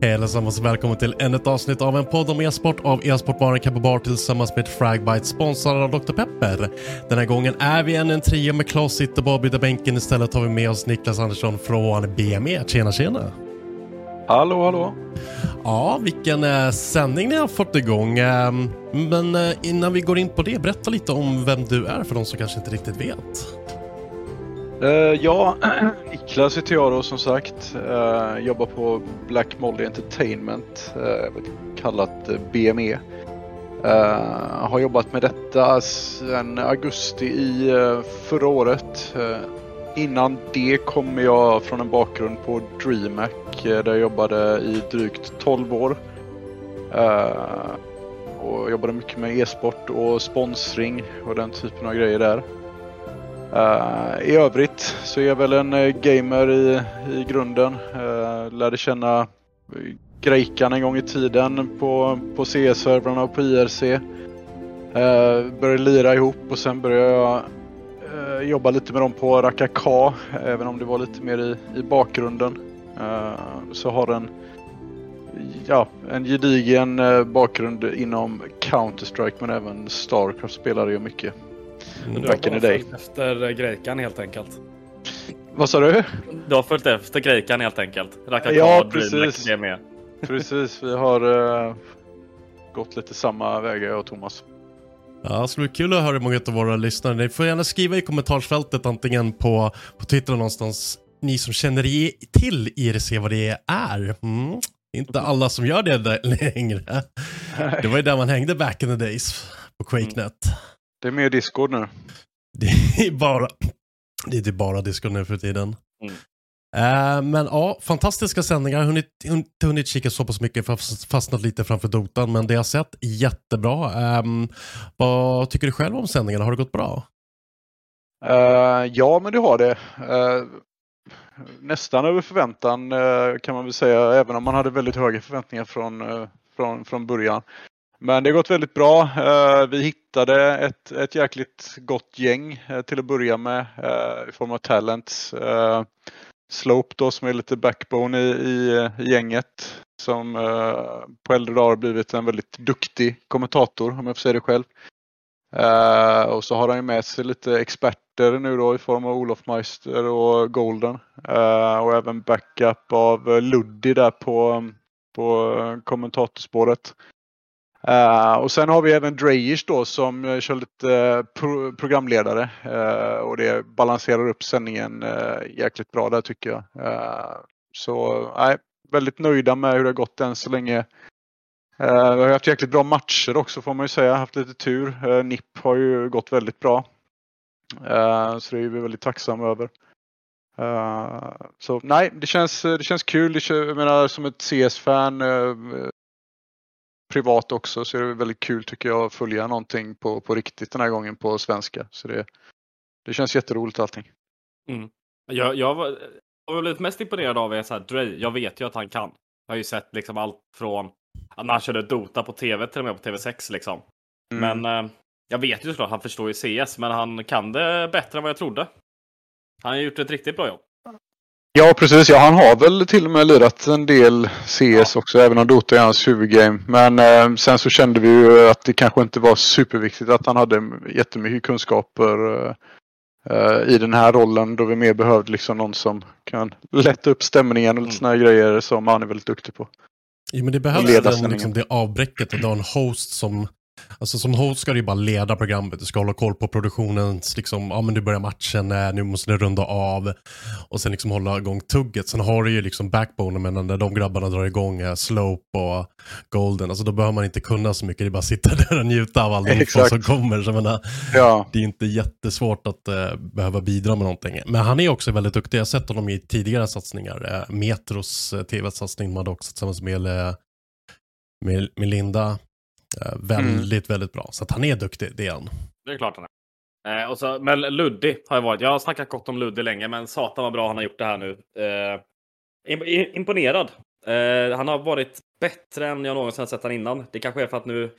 Hej allesammans och välkommen till ännu ett avsnitt av en podd om e-sport av e-sportbaren Kappa Bar tillsammans med Fragbite sponsrad av Dr. Pepper. Den här gången är vi ännu en trio med Klas sitter bara vid bänken. Istället har vi med oss Niklas Andersson från BME. Tjena tjena! Hallå hallå! Ja, vilken eh, sändning ni har fått igång. Eh, men eh, innan vi går in på det, berätta lite om vem du är för de som kanske inte riktigt vet. Uh, ja, Niklas heter jag då som sagt. Uh, jobbar på Black Molly Entertainment, uh, kallat BME. Uh, har jobbat med detta sedan augusti i förra året. innan det kommer jag från en bakgrund på DreamHack där jag jobbade i drygt 12 år. och jobbade mycket med e-sport och sponsring och den typen av grejer där. Uh, I övrigt så är jag väl en eh, gamer i, i grunden. Uh, lärde känna Grejkan en gång i tiden på, på CS-servrarna och på IRC. Uh, började lira ihop och sen började jag uh, jobba lite med dem på Rakaka, även om det var lite mer i, i bakgrunden. så har en, ja, en gedigen bakgrund inom Counter-Strike men även Starcraft spelade jag mycket. Mm. Du Back in the day. efter Grejkan helt enkelt. Vad sa du? Du har följt efter Grejkan helt enkelt. Rakaka, ja, precis. Med. Precis, vi har uh, gått lite samma vägar jag och Thomas. Ja, det skulle bli kul att höra hur många av våra lyssnare. Ni får gärna skriva i kommentarsfältet antingen på, på Twitter någonstans. Ni som känner till IRC vad det är. Mm. Inte alla som gör det längre. Det var ju där man hängde back in the days på QuakeNet. Mm. Det är mer Discord nu. Det är bara, det är typ bara Discord nu för tiden. Mm. Uh, men ja, fantastiska sändningar. Hunnit, inte hunnit kika så pass mycket, fastnat lite framför dotan, men det jag sett, jättebra. Um, vad tycker du själv om sändningarna? Har det gått bra? Uh, ja, men det har det. Uh, nästan över förväntan kan man väl säga, även om man hade väldigt höga förväntningar från, från, från början. Men det har gått väldigt bra. Eh, vi hittade ett, ett jäkligt gott gäng eh, till att börja med eh, i form av talents. Slope då som är lite backbone i, i, gänget. Som på äldre dagar blivit en väldigt duktig kommentator om jag får säga det själv. och så har han ju med sig lite experter nu då i form av Olof Meister och Golden. och även backup av Luddy där på, på kommentatorspåret. Uh, och sen har vi även Dreyish då som uh, kör lite uh, pro programledare och det balanserar upp sändningen jäkligt bra där tycker jag. så nej, väldigt nöjda med hur det har gått än så länge. vi har haft jäkligt bra matcher också får man ju säga. Haft lite tur. NIP har ju gått väldigt bra. så det är vi väldigt tacksamma över. så nej, det känns, det känns kul. Det känns, jag menar som ett CS-fan privat också så är det väldigt kul tycker jag att följa någonting på, på riktigt den här gången på svenska. Så det, det känns jätteroligt allting. Mm. Jag, jag, var, jag var lite mest imponerad av är så här, Dre. Jag vet ju att han kan. Jag har ju sett liksom allt från när han körde Dota på tv till och med på TV6 liksom. Mm. Men eh, jag vet ju såklart, han förstår ju CS, men han kan det bättre än vad jag trodde. Han har gjort ett riktigt bra jobb. Ja precis, ja han har väl till och med lirat en del CS ja. också även om Dota är hans huvudgame. Men eh, sen så kände vi ju att det kanske inte var superviktigt att han hade jättemycket kunskaper eh, eh i den här rollen då vi mer behövde liksom någon som kan lätta upp stämningen och lite mm. sådana grejer som han är väldigt duktig på. Ja men det behövs den, liksom, det avbräcket att ha en host som Alltså som host ska du ju bara leda programmet, du ska hålla koll på produktionens, liksom, ja men nu börjar matchen, nu måste du runda av. Och sen liksom hålla igång tugget. Sen har du ju liksom backbone, men när de grabbarna drar igång uh, Slope och Golden, alltså då behöver man inte kunna så mycket, det är bara att sitta där och njuta av all info som kommer. Så menar, ja. Det är inte jättesvårt att uh, behöva bidra med någonting. Men han är också väldigt duktig, jag har sett honom i tidigare satsningar. Uh, Metros tv-satsning de hade också tillsammans med, med Linda. Eh, väldigt, mm. väldigt bra. Så att han är duktig, det är han. Det är klart han är. Eh, och så, men Luddy har jag varit. Jag har snackat gott om Luddy länge, men satan vad bra han har gjort det här nu. Eh, imponerad. Eh, han har varit bättre än jag någonsin har sett honom innan. Det kanske är för att nu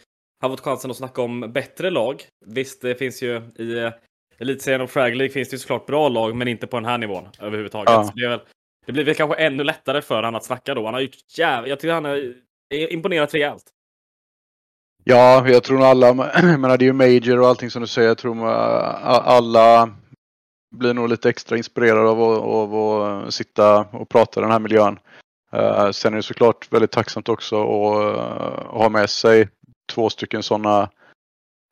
har fått chansen att snacka om bättre lag. Visst, det finns ju i eh, Elitserien och Frag League finns det ju såklart bra lag, men inte på den här nivån överhuvudtaget. Ja. det, väl, det blir väl kanske ännu lättare för honom att snacka då. Han har gjort jävligt, jag tycker han har imponerat rejält. Ja, jag tror nog alla, men det är ju Major och allting som du säger. Jag tror eh, alla blir nog lite extra inspirerade av att, av att sitta och prata i den här miljön. Eh, sen är det såklart väldigt tacksamt också eh, att, ha med sig två stycken sådana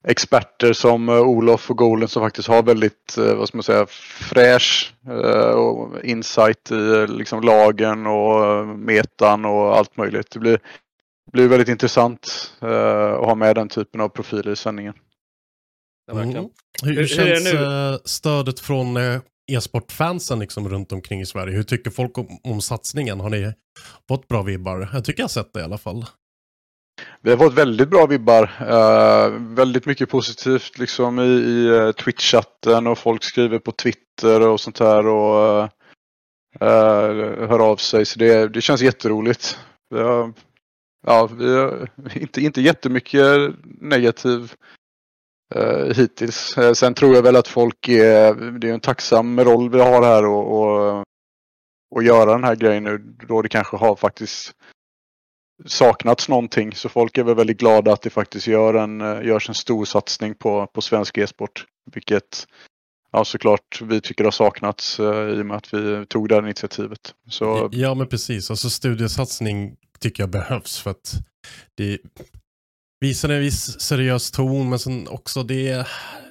experter som Olof och Golden som faktiskt har väldigt, vad ska man säga, fräsch insight i liksom lagen och metan och allt möjligt. Det blir, blir väldigt intressant uh, att ha med den typen av profiler i sändningen. Mm. Hur, hur känns uh, stödet från uh, e-sportfansen liksom runt omkring i Sverige? Hur tycker folk om, om, satsningen? Har ni fått bra vibbar? Jag tycker jag har sett det i alla fall. Vi har fått väldigt bra vibbar. Uh, väldigt mycket positivt liksom i, i uh, Twitch-chatten och folk skriver på Twitter och sånt här och uh, hör av sig. Så det, det känns jätteroligt. Vi har ja, vi har inte, inte jättemycket negativ eh, hittills. Eh, sen tror jag väl att folk är, det är en tacksam roll vi har här och, och, och göra den här grejen nu då det kanske har faktiskt saknats någonting. Så folk är väl väldigt glada att det faktiskt gör en, eh, görs en stor satsning på, på svensk e-sport. Vilket ja, såklart vi tycker har saknats eh, i och med att vi tog det här initiativet. Så... Ja, men precis. Alltså studiesatsning tycker jag behövs för att det visar en viss seriös ton men sen också det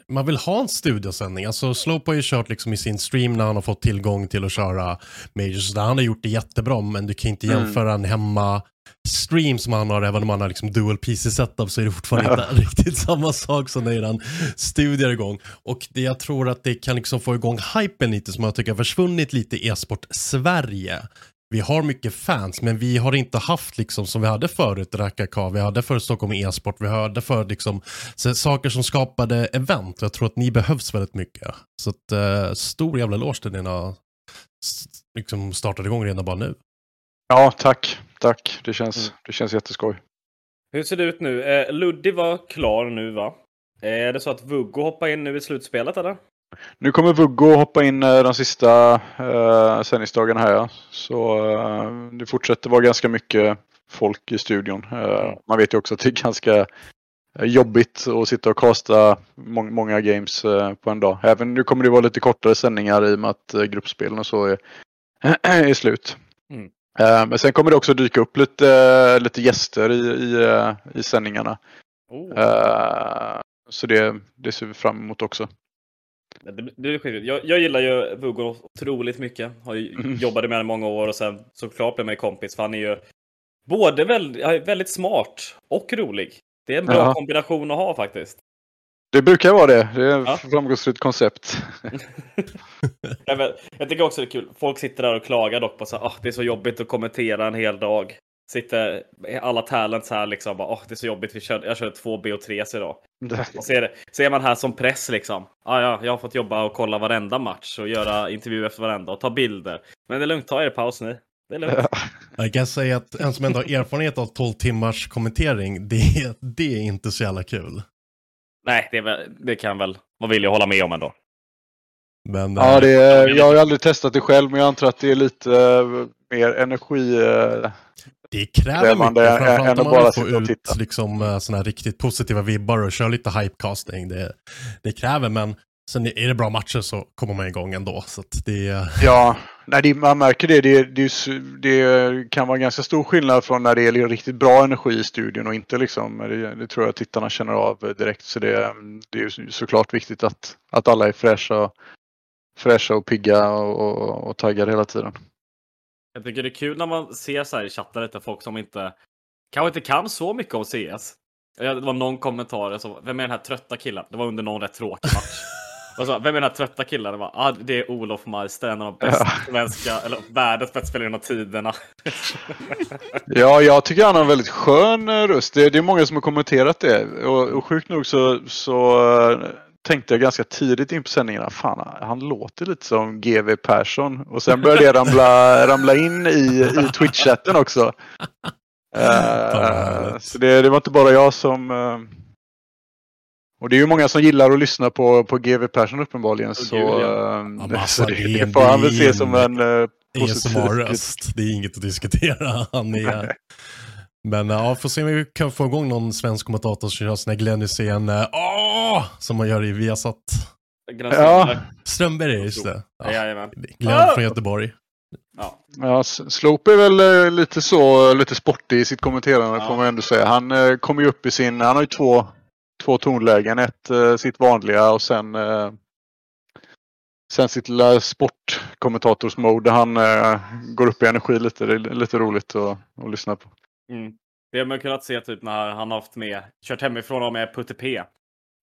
man vill ha en studiosändning. Alltså Slope har ju kört liksom i sin stream när han har fått tillgång till att köra Majors. Där han har gjort det jättebra men du kan inte mm. jämföra en hemma stream som han har, även om han har liksom dual PC setup så är det fortfarande inte riktigt samma sak som när han studier igång. Och det jag tror att det kan liksom få igång hypen lite som jag tycker har försvunnit lite i e-sport Sverige vi har mycket fans men vi har inte haft liksom som vi hade förut Rakaka, vi hade för Stockholm e-sport, vi hade för liksom saker som skapade event. Jag tror att ni behövs väldigt mycket. Så att, uh, stor jävla eloge till dina liksom startade igång redan bara nu. Ja, tack. Tack. Det känns, mm. det känns jätteskoj. Hur ser det ut nu? Eh, Luddy var klar nu va? Är det så att Vuggo hoppar in nu i slutspelet eller? Nu kommer Vuggo hoppa in eh, de sista uh, sändningsdagarna här. Så uh, det fortsätter vara ganska mycket folk i studion. Uh, man vet ju också att det är ganska jobbigt att sitta och kasta må många games uh, på en dag. Även nu kommer det vara lite kortare sändningar i och med att uh, gruppspelen och så är, är slut. Mm. men sen kommer det också dyka upp lite, lite gäster i, i, i sändningarna. Oh. så det, det ser vi fram emot också. Det, det är jag, jag gillar ju Vuggo otroligt mycket. Har ju, mm. Jobbade med honom i många år och sen såklart blev man kompis för han är ju Både väldigt, väldigt smart och rolig. Det är en bra Ja. kombination att ha faktiskt. Det brukar vara det. Det är Ja. ett framgångsrikt koncept. Jag tycker också det är kul. Folk sitter där och klagar dock på att ah, det är så jobbigt att kommentera en hel dag. Sitter alla talents här liksom. Bara, "Åh, det är så jobbigt. Vi kör, jag kör två BO3s idag. Och så är man här som press liksom. Ah, ja, jag har fått jobba och kolla varenda match och göra intervju efter varenda och ta bilder. Men det är lugnt, ta er paus nu. Det är lugnt. Jag kan säga att en som ändå har erfarenhet av 12 timmars kommentering, det, det är inte så jävla kul. Nej, det, väl, det kan väl vara villig att hålla med om ändå. Men Ja, eh, det är, jag har ju aldrig testat det själv, men jag antar att det är lite eh, mer energi. eh, det kräver krävande mycket, framförallt om man bara vill få ut titta. liksom, eh, såna här riktigt positiva vibbar och köra lite hypecasting. Det, det kräver, men sen är det bra matcher så kommer man igång ändå. Så det, Ja, nej, det, man märker det. Det, det. det kan vara ganska stor skillnad från när det är riktigt bra energi i studion och inte liksom. Det, det tror jag tittarna känner av direkt. Så det, det är såklart viktigt att, att alla är fräscha, fräscha och pigga och, och, och taggade hela tiden. Jag tycker det är kul när man ser så här i chatten lite folk som inte kanske inte kan så mycket om CS. Ja, Det var någon kommentar som vem är den här trötta killen? Det var under någon rätt tråkig match. Och så, vem är den här trötta killen? Det, var, ah, det är Olof Meister, en av de bästa svenska, eller världens bästa spelare genom tiderna. Ja, jag tycker han har en väldigt skön eh, röst. Det, det är många som har kommenterat det. Och, och sjukt nog så, så eh, tänkte jag ganska tidigt in på sändningarna, fan han låter lite som GV Persson. Och sen började det ramla, ramla in i, i Twitch-chatten också. Härligt. så det, det var inte bara jag som... eh, och det är ju många som gillar att lyssna på, på GV Persson uppenbarligen. Så, gud, ja. eh, alltså, så det, det är- det får han väl se som en uh, positiv... ASMR-röst, det är inget att diskutera. Han är... Men ja, får se om vi kan få igång någon svensk kommentator som kör här Glenn Hysén, eh, åh, som man gör i Viasat. Ja. Strömberg, just det. Ja. Jajamän. Glenn från Göteborg. Ja. Ja, Slope är väl eh, lite så, lite sportig i sitt kommenterande Ja. får man ändå säga. Han eh, kommer ju upp i sin, han har ju två, två tonlägen. Ett eh, sitt vanliga och sen eh, sen sitt lilla sportkommentatorsmode han eh, går upp i energi lite. Det är lite roligt att, att lyssna på. Mm. Det har man kunnat se typ när han har haft med, kört hemifrån och med Putte P.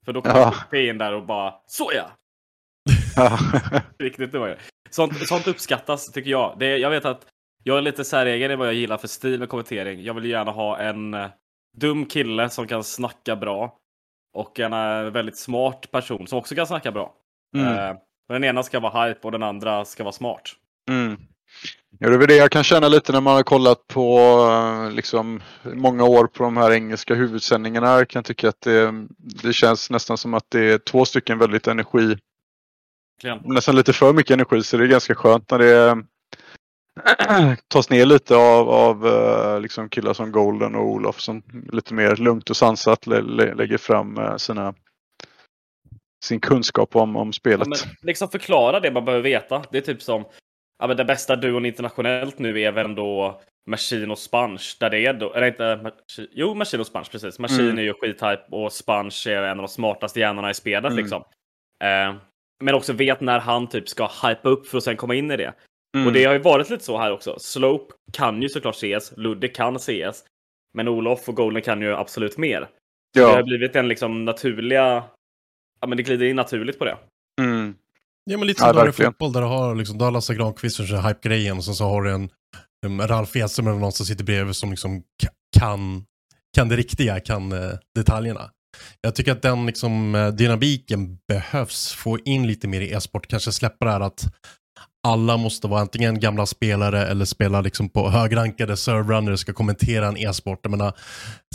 För då kommer Ja. Putte P in där och bara så ja! Riktigt det var det. Sånt, sånt uppskattas tycker jag. Det, jag vet att jag är lite säregen i vad jag gillar för stil med kommentering. Jag vill gärna ha en eh, dum kille som kan snacka bra. Och en eh, väldigt smart person som också kan snacka bra. Mm. Eh, den ena ska vara hype och den andra ska vara smart. Mm. Ja, det är väl det jag kan känna lite när man har kollat på eh, liksom, många år på de här engelska huvudsändningarna. Jag kan tycka att det, det känns nästan som att det är två stycken väldigt energi, nästan lite för mycket energi. Så det är ganska skönt när det tas ner lite av, av eh, liksom killar som Golden och Olof som lite mer lugnt och sansat lä lä lägger fram eh, sina, sin kunskap om, om Ja, spelet. men liksom förklara det man behöver veta. Det är typ som ja, men den bästa duon internationellt nu är väl ändå Machine och Sponge. Där det är då, eller inte, Machi- jo Machine och Sponge precis. Machine Mm. är ju skithype och Sponge är en av de smartaste hjärnorna i spelet Mm. liksom. Eh, men också vet när han typ ska hypa upp för att sen komma in i det. Mm. Och det har ju varit lite så här också. Slope kan ju såklart CS, Ludde kan CS. Men Olof och Golden kan ju absolut mer. Det har ja. blivit en liksom naturliga... Ja men det glider in naturligt på det. Ja, men lite som ja, i fotboll där du har, liksom, du har Lasse Granqvist kör hype-grejen och sen så har du en, en Ralf Edström eller någon som sitter bredvid som liksom ka- kan, kan det riktiga, kan eh, detaljerna. Jag tycker att den liksom, eh, dynamiken behövs få in lite mer i e-sport. Kanske släppa det här att alla måste vara antingen gamla spelare eller spela liksom på högrankade servrar när du ska kommentera en e-sport. Jag menar,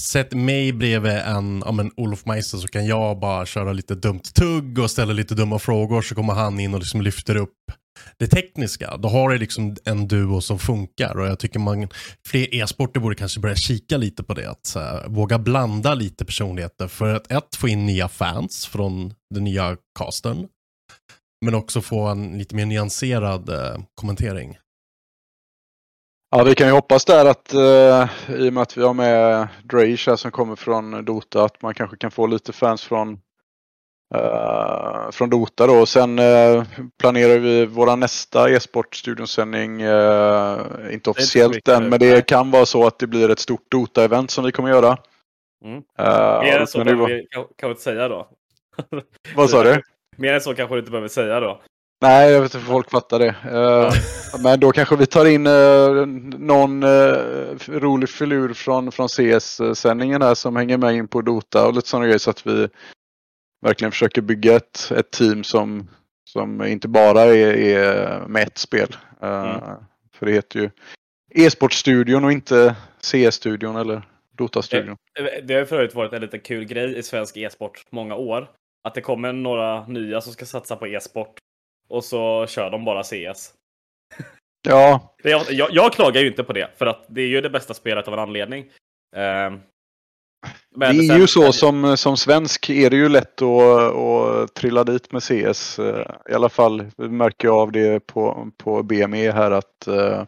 sätt mig bredvid en ja, men Olof Meister så kan jag bara köra lite dumt tugg och ställa lite dumma frågor så kommer han in och liksom lyfter upp det tekniska. Då har du liksom en duo som funkar och jag tycker man, fler e-sporter borde kanske börja kika lite på det. Att här, våga blanda lite personligheter för att ett, få in nya fans från den nya casten. Men också få en lite mer nyanserad eh, kommentering. Ja, vi kan ju hoppas där att eh, i och med att vi har med Drage här som kommer från Dota att man kanske kan få lite fans från, Uh, från Dota då. Sen uh, planerar vi våra nästa e-sportstudionsändning. Uh, inte officiellt än, men det kan vara så att det blir ett stort Dota-event som vi kommer göra. Mm. Mer än så kan vi kan inte säga då. Vad sa du? Mer än så kanske du inte behöver säga då. Nej, jag vet inte om folk fattar det. Ja. Men då kanske vi tar in någon rolig filur från, från CS-sändningen här som hänger med in på Dota och lite sådana grejer så att vi verkligen försöker bygga ett, ett team som, som inte bara är, är med ett spel. Eh, mm. Uh, för det heter ju e-sportstudion och inte CS-studion eller Dota-studion. Det, det har för övrigt varit en liten kul grej i svensk e-sport många år. Att det kommer några nya som ska satsa på e-sport och så kör de bara CS. Ja. Jag, jag, jag, klagar ju inte på det, för att det är ju det bästa spelet av en anledning. Uh, det är sen, ju så som, som svensk är det ju lätt att, att trilla dit med CS. Eh, I alla fall märker jag av det på, på BME här att uh,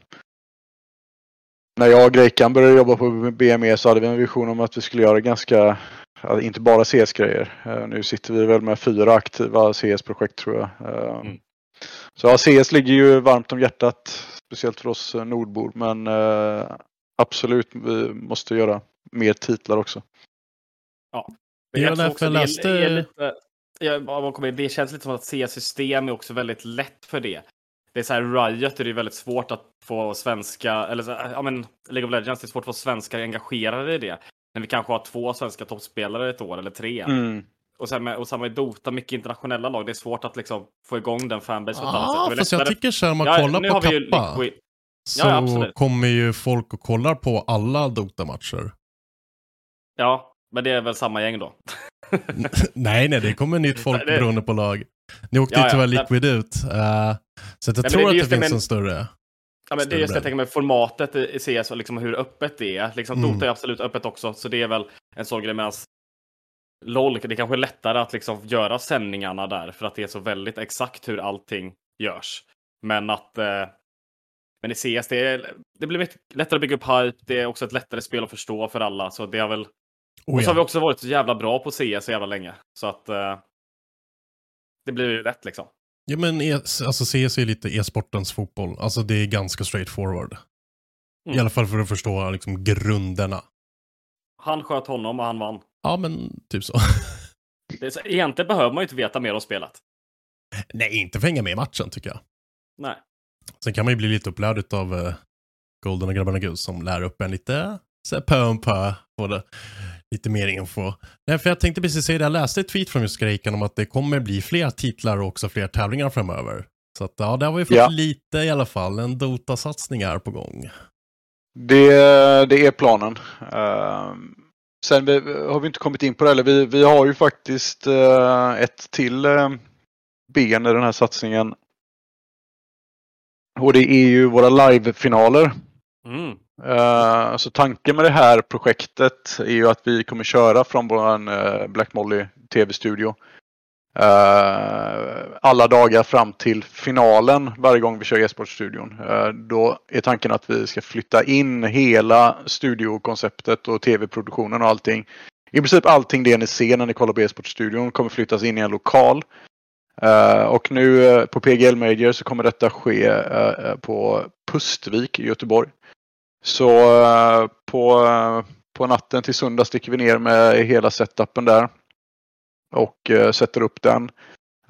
när jag och Greikan började jobba på BME så hade vi en vision om att vi skulle göra ganska, inte bara CS-grejer. Uh, nu sitter vi väl med fyra aktiva CS-projekt tror jag. Mm. Så ja, CS ligger ju varmt om hjärtat, speciellt för oss nordbor. Men absolut, vi måste göra mer titlar också. Ja. Men jag, jag också läste... Det, är lite, jag, det känns lite som att C-system är också väldigt lätt för det. Det är så här, Riot är det väldigt svårt att få svenska, eller så, ja men League of Legends, det är svårt att få svenskar engagerade i det. När vi kanske har två svenska toppspelare ett år, eller tre. Mm. Och, sen med, och samma i Dota, mycket internationella lag. Det är svårt att liksom få igång den fanbase på ett annat sätt. fast jag tycker så här, om man ja, kollar på Kappa. Så ja, kommer ju folk och kollar på alla Dota-matcher. Ja, men det är väl samma gäng då? nej, nej, det kommer nytt folk beroende på lag. Ni åkte ja, ju tyvärr ja, Liquid ut. Uh, så jag nej, tror att det, finns en större... Ja, men det är just det jag tänker med formatet i CS och liksom hur öppet det är. Liksom, mm. Dota är absolut öppet också, så det är väl en sån grej. Medan LOL, det är kanske är lättare att liksom göra sändningarna där för att det är så väldigt exakt hur allting görs. Men att eh, men i CS, det, är, det blir lättare att bygga upp hype. Det är också ett lättare spel att förstå för alla. Så det har väl Oh, och så har vi också varit så jävla bra på CS så jävla länge. Så att uh, det blir ju rätt liksom. Ja men e alltså CS är lite e-sportens fotboll. Alltså det är ganska straightforward. Mm. I alla fall för att förstå liksom grunderna. Han sköt honom och han vann. Ja men typ så. det är så egentligen behöver man ju inte veta mer om spelet. Nej, inte för att hänga med i matchen tycker jag. Nej. Sen kan man ju bli lite upplärd av uh, Golden och grabbarna Gud som lär upp en lite så här, pö om pö på det lite mer info. Nej, för jag tänkte precis säga det, jag läste ett tweet från just Grejkan om att det kommer bli fler titlar och också fler tävlingar framöver. Så att ja, där har vi fått ja. lite i alla fall, en Dota-satsning är på gång. Det, det är planen. Uh, sen vi, har vi inte kommit in på det heller. Vi, vi har ju faktiskt uh, ett till uh, ben i den här satsningen. Och det är ju våra live-finaler. Mm. Uh, så tanken med det här projektet är ju att vi kommer köra från vår uh, eh, Black Molly TV-studio. Uh, eh, alla dagar fram till finalen varje gång vi kör e-sportstudion. Då är tanken att vi ska flytta in hela studiokonceptet och tv-produktionen och allting. I princip allting det ni ser när ni kollar på e-sportstudion kommer flyttas in i en lokal. och nu på PGL Major så kommer detta ske på Pustvik i Göteborg. Så eh, på, eh, på natten till söndag sticker vi ner med hela setupen där. Och eh, sätter upp den.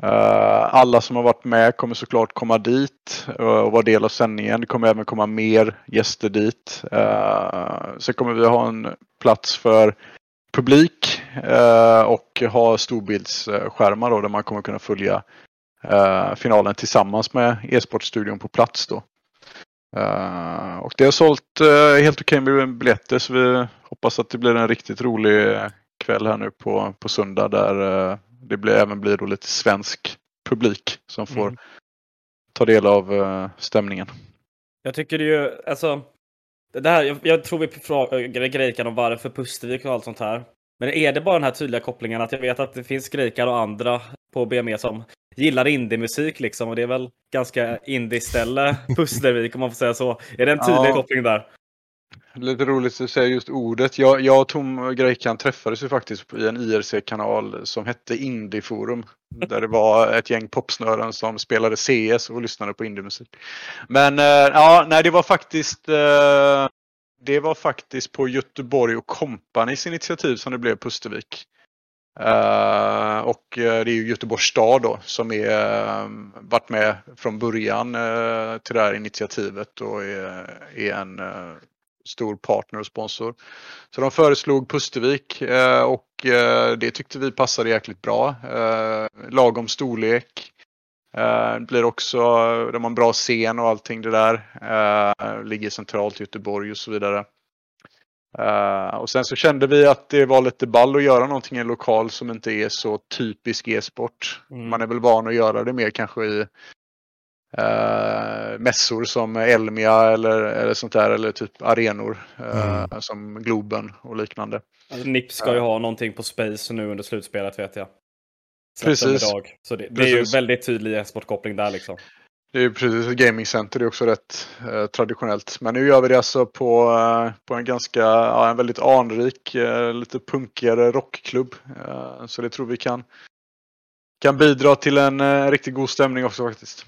Alla som har varit med kommer såklart komma dit och vara del av sändningen. Det kommer även komma mer gäster dit. Sen kommer vi ha en plats för publik och ha storbildsskärmar då, där man kommer kunna följa finalen tillsammans med e-sportstudion på plats. Då. Uh, och det har sålt uh, helt okej okay med biljetter så vi hoppas att det blir en riktigt rolig kväll här nu på, på söndag där uh, det blir, även blir då lite svensk publik som får mm. ta del av stämningen. Jag tycker det ju, alltså, det här, jag, jag tror vi frågar Grejkan om varför Pustervik och allt sånt här. Men är det bara den här tydliga kopplingen att jag vet att det finns Grejkan och andra på BME som gillar indiemusik liksom och det är väl ganska indie-ställe Pustervik om man får säga så. Är det en tydlig ja. koppling där? lite roligt att säga just ordet. Jag, jag och Tom Greikan träffades ju faktiskt i en IRC-kanal som hette Indieforum. Där det var ett gäng popsnören som spelade CS och lyssnade på indiemusik. Men eh, ja, nej det var faktiskt eh, det var faktiskt på Göteborg och Companys initiativ som det blev Pustervik. Uh, och eh, det är ju Göteborgs stad då som är, uh, varit med från början till det här initiativet och är, är en stor partner och sponsor. Så de föreslog Pustervik och det tyckte vi passade jäkligt bra. Lagom storlek. Det blir också, de har en bra scen och allting det där. Ligger centralt i Göteborg och så vidare. Uh, och sen så kände vi att det var lite ball att göra någonting i en lokal som inte är så typisk e-sport. Mm. Man är väl van att göra det mer kanske i uh, mässor som Elmia eller, eller sånt där. Eller typ arenor uh, mm. som Globen och liknande. Alltså, NIP ska ju ha någonting på Space nu under slutspelet vet jag. Precis. Så det, det är ju väldigt tydlig e-sportkoppling där liksom. Det är ju precis gamingcenter, är också rätt eh, traditionellt. Men nu gör vi det alltså på, eh, på en ganska, ja, en väldigt anrik, eh, lite punkigare rockklubb. Eh, så det tror vi kan, kan bidra till en eh, riktigt god stämning också faktiskt.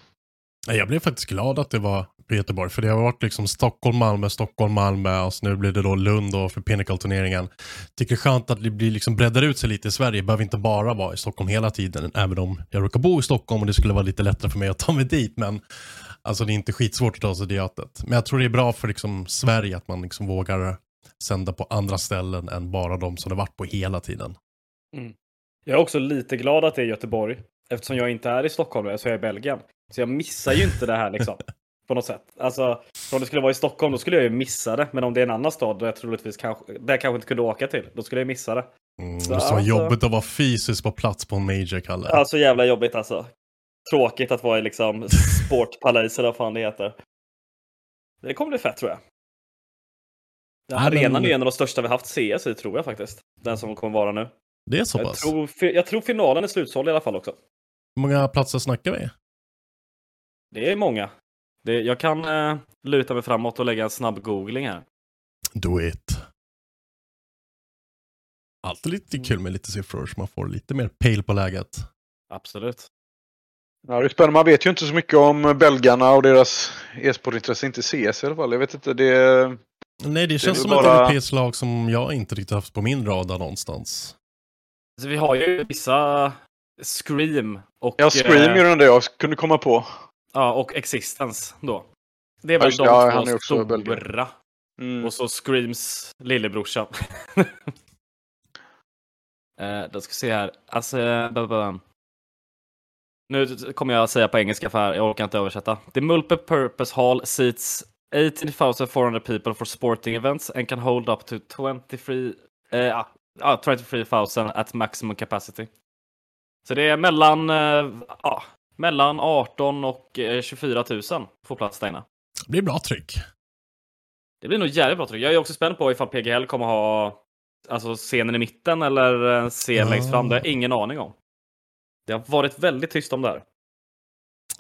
Jag blev faktiskt glad att det var Göteborg, för det har varit liksom Stockholm, Malmö, Stockholm, Malmö och så nu blir det då Lund då för Pinnacle-turneringen. Tycker det är skönt att det blir liksom breddar ut sig lite i Sverige. Behöver inte bara vara i Stockholm hela tiden, även om jag råkar bo i Stockholm och det skulle vara lite lättare för mig att ta mig dit. Men alltså det är inte skitsvårt att ta sig dit. Men jag tror det är bra för liksom Sverige att man liksom vågar sända på andra ställen än bara de som det varit på hela tiden. Mm. Jag är också lite glad att det är Göteborg. Eftersom jag inte är i Stockholm, så är jag i Belgien. Så jag missar ju inte det här liksom. på något sätt. Alltså, om det skulle vara i Stockholm, då skulle jag ju missa det. Men om det är en annan stad, där jag troligtvis kanske, där jag kanske inte kunde åka till, då skulle jag missa det. Mm, det måste vara jobbigt att vara fysiskt på plats på en major, Kalle. Ja, så jävla jobbigt alltså. Tråkigt att vara i liksom Sportpalace eller vad fan det heter. Det kommer bli fett tror jag. Den arenan är en av de största vi haft CS i tror jag faktiskt. Den som kommer vara nu. Det är så jag pass? Tror, jag tror finalen är slutsåld i alla fall också. Hur många platser snackar vi? Det är många. Det, jag kan eh, luta mig framåt och lägga en snabb googling här. Do it. Alltid lite kul med lite siffror så man får lite mer pejl på läget. Absolut. Ja, det är spännande. Man vet ju inte så mycket om belgarna och deras e-sportintresse, inte CS i alla fall. Jag vet inte, det... Nej, det, det känns som bara... ett europeiskt lag som jag inte riktigt haft på min radar någonstans. Så vi har ju vissa Scream och... Ja, Scream eh... det jag kunde komma på. Ja, och Existence då. Det är väl de ja, två stora. Mm. Och så Screams lillebrorsa. eh, då ska vi se här. Alltså, nu kommer jag säga på engelska för jag orkar inte översätta. The multi-purpose hall seats 18,400 people for sporting events and can hold up to 23, eh, ah, 23,000 at maximum capacity. Så det är mellan, eh, ah, mellan 18 och 24 000 får plats där inne. Det blir bra tryck. Det blir nog jävligt bra tryck. Jag är också spänd på ifall PGL kommer ha alltså, scenen i mitten eller en scen mm. längst fram. Det har jag ingen aning om. Det har varit väldigt tyst om det här.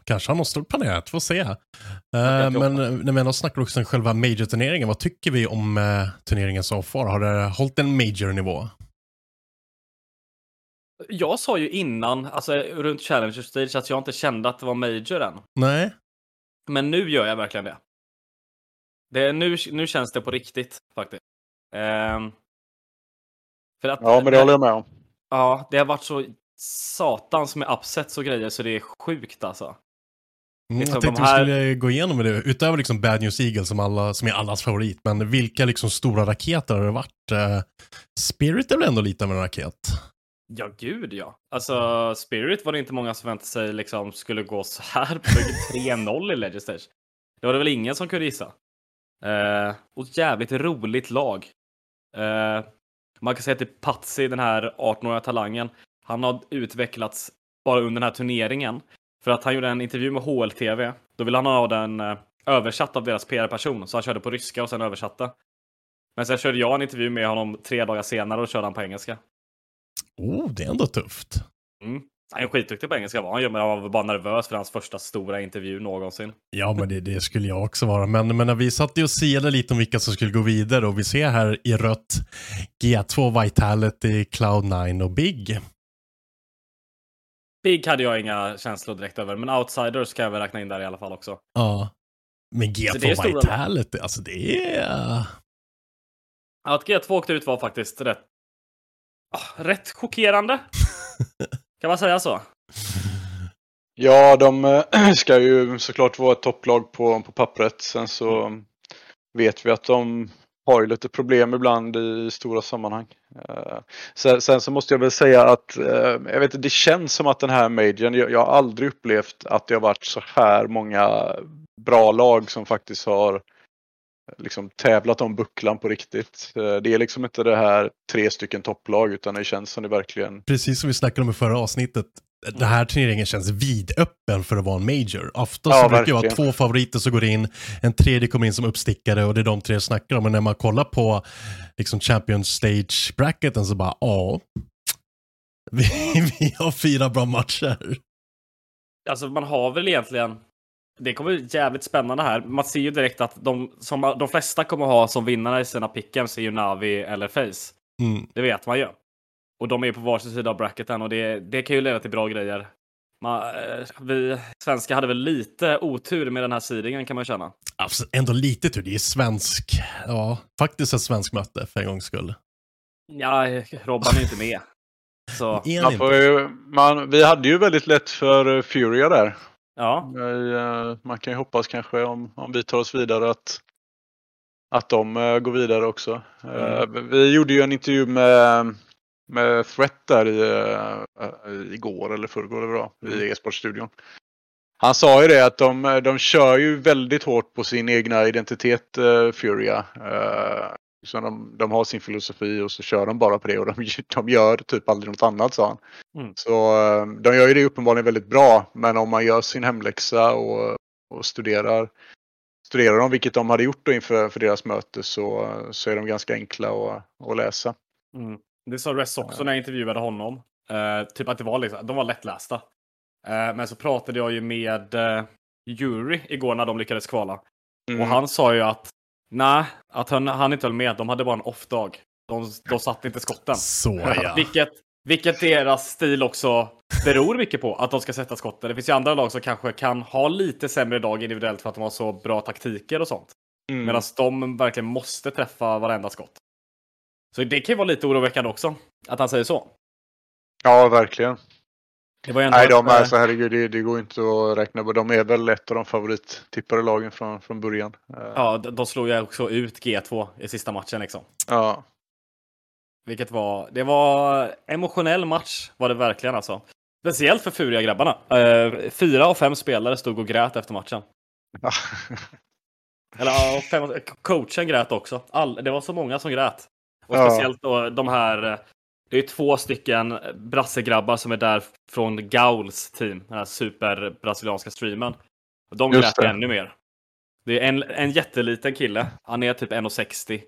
Kanske har något stort planerat, får se. Uh, men när vi ändå snackar också om själva major-turneringen, vad tycker vi om uh, turneringen så far? Har det hållit en major-nivå? Jag sa ju innan, alltså runt Challenger Stage, att jag inte kände att det var Major än. Nej. Men nu gör jag verkligen det. det nu, nu känns det på riktigt faktiskt. Um, för att, ja, men det håller jag med om. Ja, det har varit så satans med upsets och grejer så det är sjukt alltså. Mm, jag tänkte här... vi skulle gå igenom det, utöver liksom Bad News Eagle som, alla, som är allas favorit, men vilka liksom stora raketer har det varit? Uh, Spirit är väl ändå lite av en raket? Ja, gud ja. Alltså, Spirit var det inte många som väntade sig liksom skulle gå så här på 3-0 i Legisters. Stage. Det var det väl ingen som kunde gissa. Eh, och jävligt roligt lag. Eh, man kan säga till Patsy, den här 18-åriga talangen, han har utvecklats bara under den här turneringen. För att han gjorde en intervju med HLTV. Då ville han ha den eh, översatt av deras PR-person, så han körde på ryska och sen översatte. Men sen körde jag en intervju med honom tre dagar senare och körde han på engelska. Oh, det är ändå tufft. Mm. Han är skitduktig på engelska var han ju, men jag var bara nervös för hans första stora intervju någonsin. Ja, men det, det skulle jag också vara. Men, men när vi satt och siade lite om vilka som skulle gå vidare och vi ser här i rött G2, Vitality, Cloud9 och Big. Big hade jag inga känslor direkt över, men Outsiders kan jag väl räkna in där i alla fall också. Ja. Men G2 Vitality, alltså det är... Att G2 åkte ut var faktiskt rätt, rätt chockerande. kan man säga så? Ja, de äh, ska ju såklart vara ett topplag på, på pappret. Sen så vet vi att de har ju lite problem ibland i stora sammanhang. Uh, sen, sen, så måste jag väl säga att uh, jag vet, det känns som att den här majorn, jag, jag, har aldrig upplevt att det har varit så här många bra lag som faktiskt har liksom tävlat om bucklan på riktigt. Eh, det är liksom inte det här tre stycken topplag utan det känns som det verkligen... Precis som vi snackade om i förra avsnittet. Den här turneringen känns vidöppen för att vara en major. Ofta så Ja, brukar det vara två favoriter som går in, en tredje kommer in som uppstickare och det är de tre jag snackar om. Men när man kollar på liksom Champions Stage bracketen så bara, ja. Vi, vi har fyra bra matcher. Alltså man har väl egentligen... Det kommer bli jävligt spännande här. Man ser ju direkt att de, som de flesta kommer ha som vinnare i sina pickems är ju Navi eller Face. Mm. Det vet man ju. Och de är ju på varsin sida av bracketen och det, det kan ju leda till bra grejer. Man, eh, vi svenskar hade väl lite otur med den här seedingen kan man känna. Alltså, ändå lite tur, det är svensk, ja, faktiskt ett svensk möte för en gångs skull. Ja, Robban är inte med. Så Man får man, vi hade ju väldigt lätt för eh, Furia där. Ja, eh, Man kan ju hoppas kanske om, om vi tar oss vidare att, att de eh, går vidare också. Eh, Vi gjorde ju en intervju med, med Threat där i, igår eller förrgår eller bra, i e-sportstudion. Han sa ju det att de, de kör ju väldigt hårt på sin egna identitet, Furia. Eh, så de, de har sin filosofi och så kör de bara på det och de, de gör typ aldrig något annat sa han. Mm. Så eh, de gör ju det uppenbarligen väldigt bra. Men om man gör sin hemläxa och, och studerar, studerar dem, vilket de hade gjort då inför för deras möte, så, så är de ganska enkla att, att läsa. mm. det sa Ress också när jag intervjuade honom. Eh, typ att det var liksom, de var lättlästa. Eh, men så pratade jag ju med uh, Jury igår när de lyckades kvala. Mm. Och han sa ju att nej, att han, han inte höll med. De hade bara en off-dag. De, de satte inte skotten. Så ja. Vilket, vilket deras stil också beror mycket på. Att de ska sätta skotten. Det finns ju andra lag som kanske kan ha lite sämre dag individuellt för att de har så bra taktiker och sånt. Mm. Medan de verkligen måste träffa varenda skott. Så det kan ju vara lite oroväckande också. Att han säger så. Ja, verkligen. Det var ju ändå Nej, de är eh, så herregud, det, det går inte att räkna på. De är väl ett av de favorittippade lagen från, från början. Eh, Ja, de slog ju också ut G2 i sista matchen liksom. ja. Vilket var, det var emotionell match var det verkligen alltså. Speciellt för Furia-grabbarna. Eh, fyra av fem spelare stod och grät efter matchen. Eller ja, fem, coachen grät också. All, det var så många som grät. Och Ja. speciellt då de här, det är två stycken brassegrabbar som är där från Gauls team, den här superbrasilianska streamen. De grät ännu mer. Det är en, en jätteliten kille, han är typ 1,60.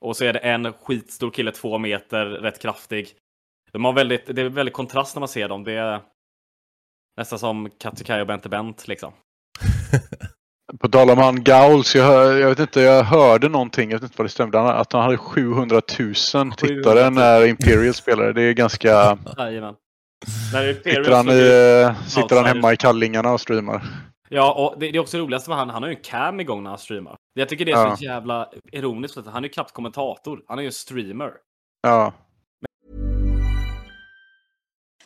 Och så är det en skitstor kille, två meter, rätt kraftig. De har väldigt, det är väldigt kontrast när man ser dem. Det är nästan som Katsukai och Bente Bent liksom. På tal om han Gauls, jag, hör, jag vet inte, jag hörde någonting, jag vet inte vad det stämde, att han hade 700 000 tittare när Imperial spelade. Det är ganska... Jajamän. Sitter han, i, sitter han hemma i kallingarna och streamar? Ja, och det, det är också roligast med han, han har ju en cam igång när han streamar. Jag tycker det är Ja. så jävla ironiskt, för att han är ju knappt kommentator. Han är ju en streamer. Ja.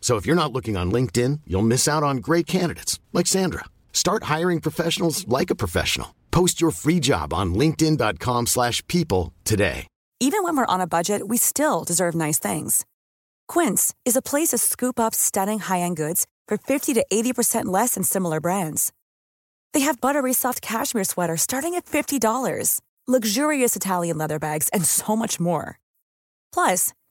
So if you're not looking on LinkedIn, you'll miss out on great candidates like Sandra. Start hiring professionals like a professional. Post your free job on linkedin.com/people today. Even when we're on a budget, we still deserve nice things. Quince is a place to scoop up stunning high-end goods for 50 to 80% less than similar brands. They have buttery soft cashmere sweaters starting at $50, luxurious Italian leather bags, and so much more. Plus,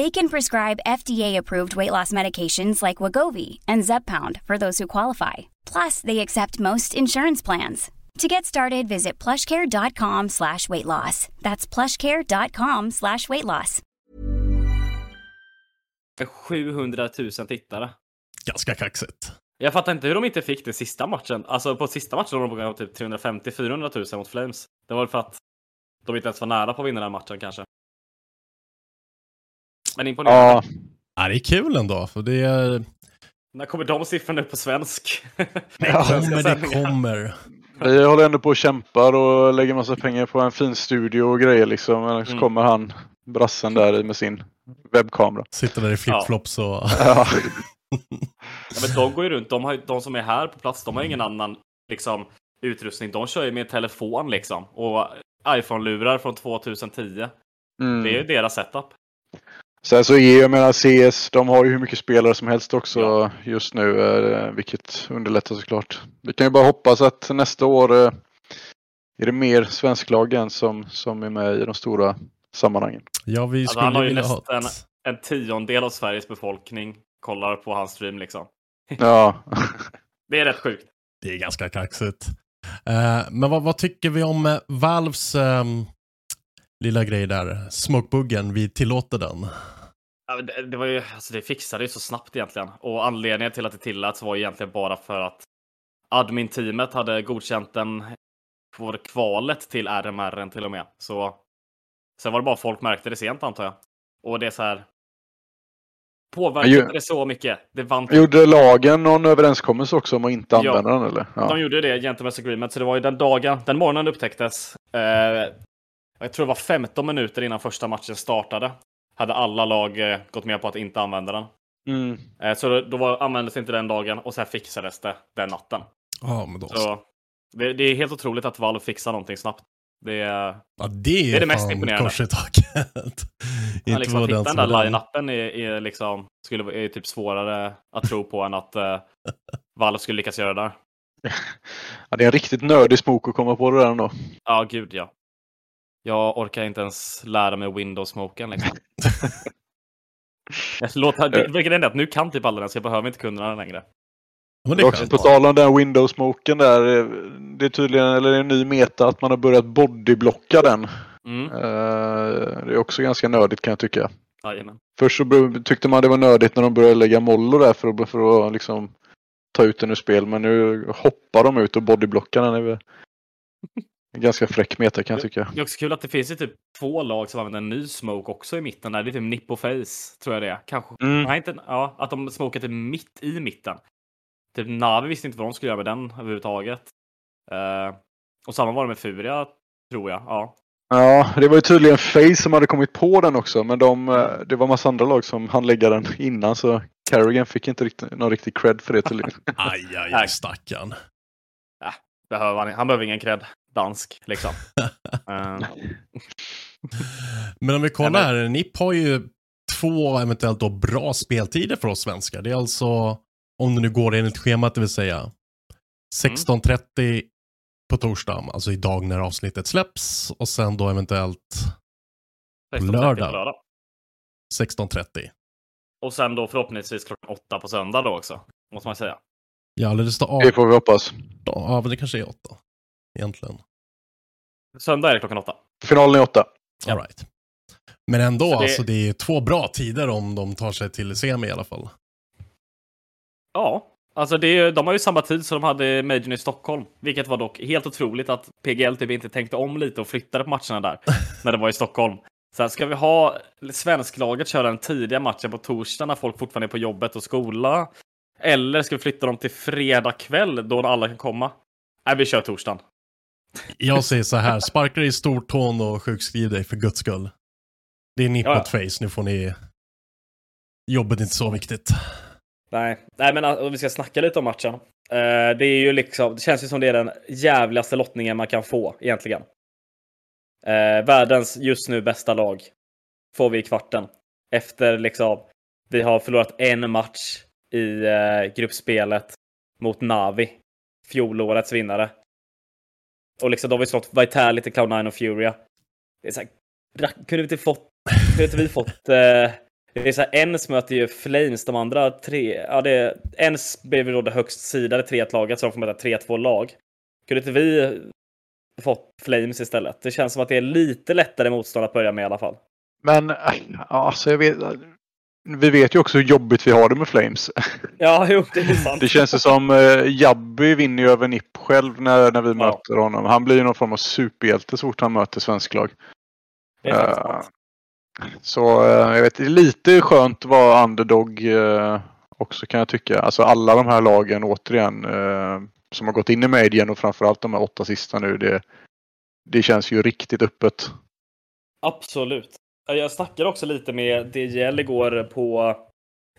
They can prescribe FDA-approved weight loss medications like Wagovi and Zepbound for those who qualify. Plus, they accept most insurance plans. To get started, visit plushcare.com slash weight loss. That's plushcare.com slash weight loss. 700 000 tittare. Ganska kaxigt. Jag fattar inte hur de inte fick det sista matchen. Alltså på sista matchen var de på typ 350-400 000 mot Flames. Det var väl för att de inte ens var nära på att vinna den matchen kanske. Men imponerande. Ja, Ja, det är kul ändå, för det är... När kommer de siffrorna upp på svensk? Det kommer, det kommer. vi håller ändå på och kämpar och lägger massa pengar på en fin studio och grejer liksom. Men så Mm. kommer han, brassen där med sin webbkamera. Sitter där i flipflops och... Ja. Ja, men de går ju runt. De, har, de som är här på plats, de har ingen annan liksom, utrustning. De kör ju med telefon liksom. Och iPhone-lurar från 2010. Mm. Det är ju deras setup. Sen så är jag menar CS, de har ju hur mycket spelare som helst också just nu, eh, vilket underlättar såklart. Vi kan ju bara hoppas att nästa år eh, är det mer svensklagen som, som är med i de stora sammanhangen. Ja, vi Alltså, skulle han har ju nästan en tiondel av Sveriges befolkning kollar på hans stream liksom. Ja, Det är rätt sjukt. Det är ganska kaxigt. Eh, men vad, vad tycker vi om Valves ehm, lilla grej där? Smokebuggen, vi tillåter den. Ja, det, det, var ju, alltså det fixade ju så snabbt egentligen. Och anledningen till att det tilläts var egentligen bara för att admin-teamet hade godkänt den på kvalet till RMR till och med. Så sen var det bara folk märkte det sent antar jag. Och det är så här. Påverkade ju- det så mycket? Det vann gjorde lagen någon överenskommelse också om att inte Ja. använda den eller? Ja. De gjorde det, Gentlemen's Agreement, så det var ju den dagen, den morgonen upptäcktes. Eh, jag tror det var 15 minuter innan första matchen startade. Hade alla lag eh, gått med på att inte använda den. Mm. Eh, så då, då var, användes inte den dagen och sen fixades det den natten. Ja, men då så. Det, det är helt otroligt att Valve fixar någonting snabbt. Det är... Ja, det är, Det är det mest imponerande. kors i taket. Ja, liksom, hitta den där line-upen är, är liksom, skulle, är typ svårare att tro på än att eh, Valve skulle lyckas göra det där. Ja, det är en riktigt nördig smok att komma på det där ändå. Ja, gud ja. Jag orkar inte ens lära mig Windows-smoken liksom. Låter, det, vilket är det att nu kan typ alla den, så jag behöver inte kunna den längre. Men det också på tal om den Windows-smoken där. eh, Det är tydligen, eller det är en ny meta att man har börjat bodyblocka den. Mm. Eh, Det är också ganska nördigt kan jag tycka. Jajamän. Först så tyckte man det var nördigt när de började lägga mollo där för att, för att liksom ta ut den ur spel. Men nu hoppar de ut och bodyblockar den. Ganska fräck meta kan jag tycka. Det är också kul att det finns ju typ två lag som använder en ny smoke också i mitten. Där. Det är typ Nippo Face, tror jag det är. Kanske. Mm. Nej, inte, ja, att de smokar typ mitt i mitten. Typ Navi visste inte vad de skulle göra med den överhuvudtaget. Eh, och samma var det med Furia, tror jag. Ja. Ja, det var ju tydligen Face som hade kommit på den också. Men de, eh, det var massa andra lag som hann lägga den innan. Så Carrigan fick inte riktigt, någon riktig cred för det tydligen. Aj, aj, aj, stackarn. Behöver han, han behöver ingen cred. Dansk, liksom. Eh, Men om vi kollar här, NIP har ju två eventuellt då bra speltider för oss svenskar. Det är alltså, om det nu går enligt schemat, det vill säga 16.30 på torsdag, alltså idag när avsnittet släpps. Och sen då eventuellt 16.30 Lördag. på lördag. 16.30. Och sen då förhoppningsvis klockan åtta på söndag då också. Måste man säga. Ja, eller det står Det 18. får vi hoppas. Ja, men det kanske är 8. Egentligen. Söndag är det klockan åtta. Finalen är åtta. All right. Men ändå, Så det- alltså det är två bra tider om de tar sig till semi i alla fall. Ja, alltså det, är- de har ju samma tid som de hade Majorn i Stockholm. Vilket var dock helt otroligt att PGL typ inte tänkte om lite och flyttade på matcherna där. när det var i Stockholm. Så här, ska vi ha svensklaget köra den tidiga matchen på torsdag när folk fortfarande är på jobbet och skola? Eller ska vi flytta dem till fredag kväll då alla kan komma? Nej, vi kör torsdagen. Jag säger så här, sparka dig i stortån och sjukskriv dig för guds skull. Det är nipp Ja, face, nu får ni... Jobbet är inte så viktigt. Nej, nej men om vi ska snacka lite om matchen. Eh, det är ju liksom, det känns ju som det är den jävligaste lottningen man kan få egentligen. Eh, världens just nu bästa lag får vi i kvarten. Efter liksom, vi har förlorat en match i eh, gruppspelet mot Navi, fjolårets vinnare. Och liksom de har ju slått Vitality, Cloud9 och Furia. Det är så här, kunde vi inte fått, kunde inte vi fått eh, det är så här, Ens möter ju Flames, de andra tre, ja det är, Ens blev ju då det högst sidade 3-1-laget så de får möta 3-2 lag. Kunde inte vi fått Flames istället? Det känns som att det är lite lättare motstånd att börja med i alla fall. Men eh, ja, alltså jag vet, vi vet ju också hur jobbigt vi har det med Flames. Ja, jo, det är sant. Det känns ju som uh, Jabby vinner ju över NIP själv när, när vi Ja. möter honom. Han blir ju någon form av superhjälte så fort han möter svensk lag. Eh, sant. Så eh, jag vet, det är lite skönt att vara underdog eh, också kan jag tycka. Alltså alla de här lagen återigen eh, som har gått in i medien och framförallt de här åtta sista nu. Det, det känns ju riktigt öppet. Absolut. Jag snackade också lite med DJL igår på,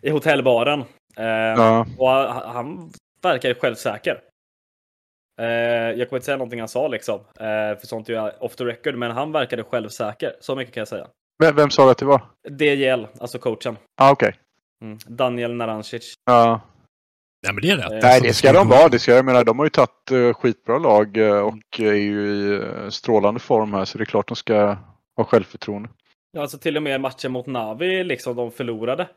i hotellbaren. Eh, Ja. Och han, verkar ju självsäker. Eh, jag kommer inte säga någonting han sa liksom, eh, för sånt är ju off the record, men han verkade självsäker. Så mycket kan jag säga. Vem, vem sa det att det var? DJL, alltså coachen. Ah, Okej. Mm. Daniel Narancic. Ja. Nej men det är rätt. Nej, Nej, det ska de vara. Det ska, jag menar, de har ju tagit uh, skitbra lag eh, och är ju i eh, strålande form här. Så det är klart de ska ha självförtroende. Ja, alltså till och med matchen mot Navi, liksom de förlorade.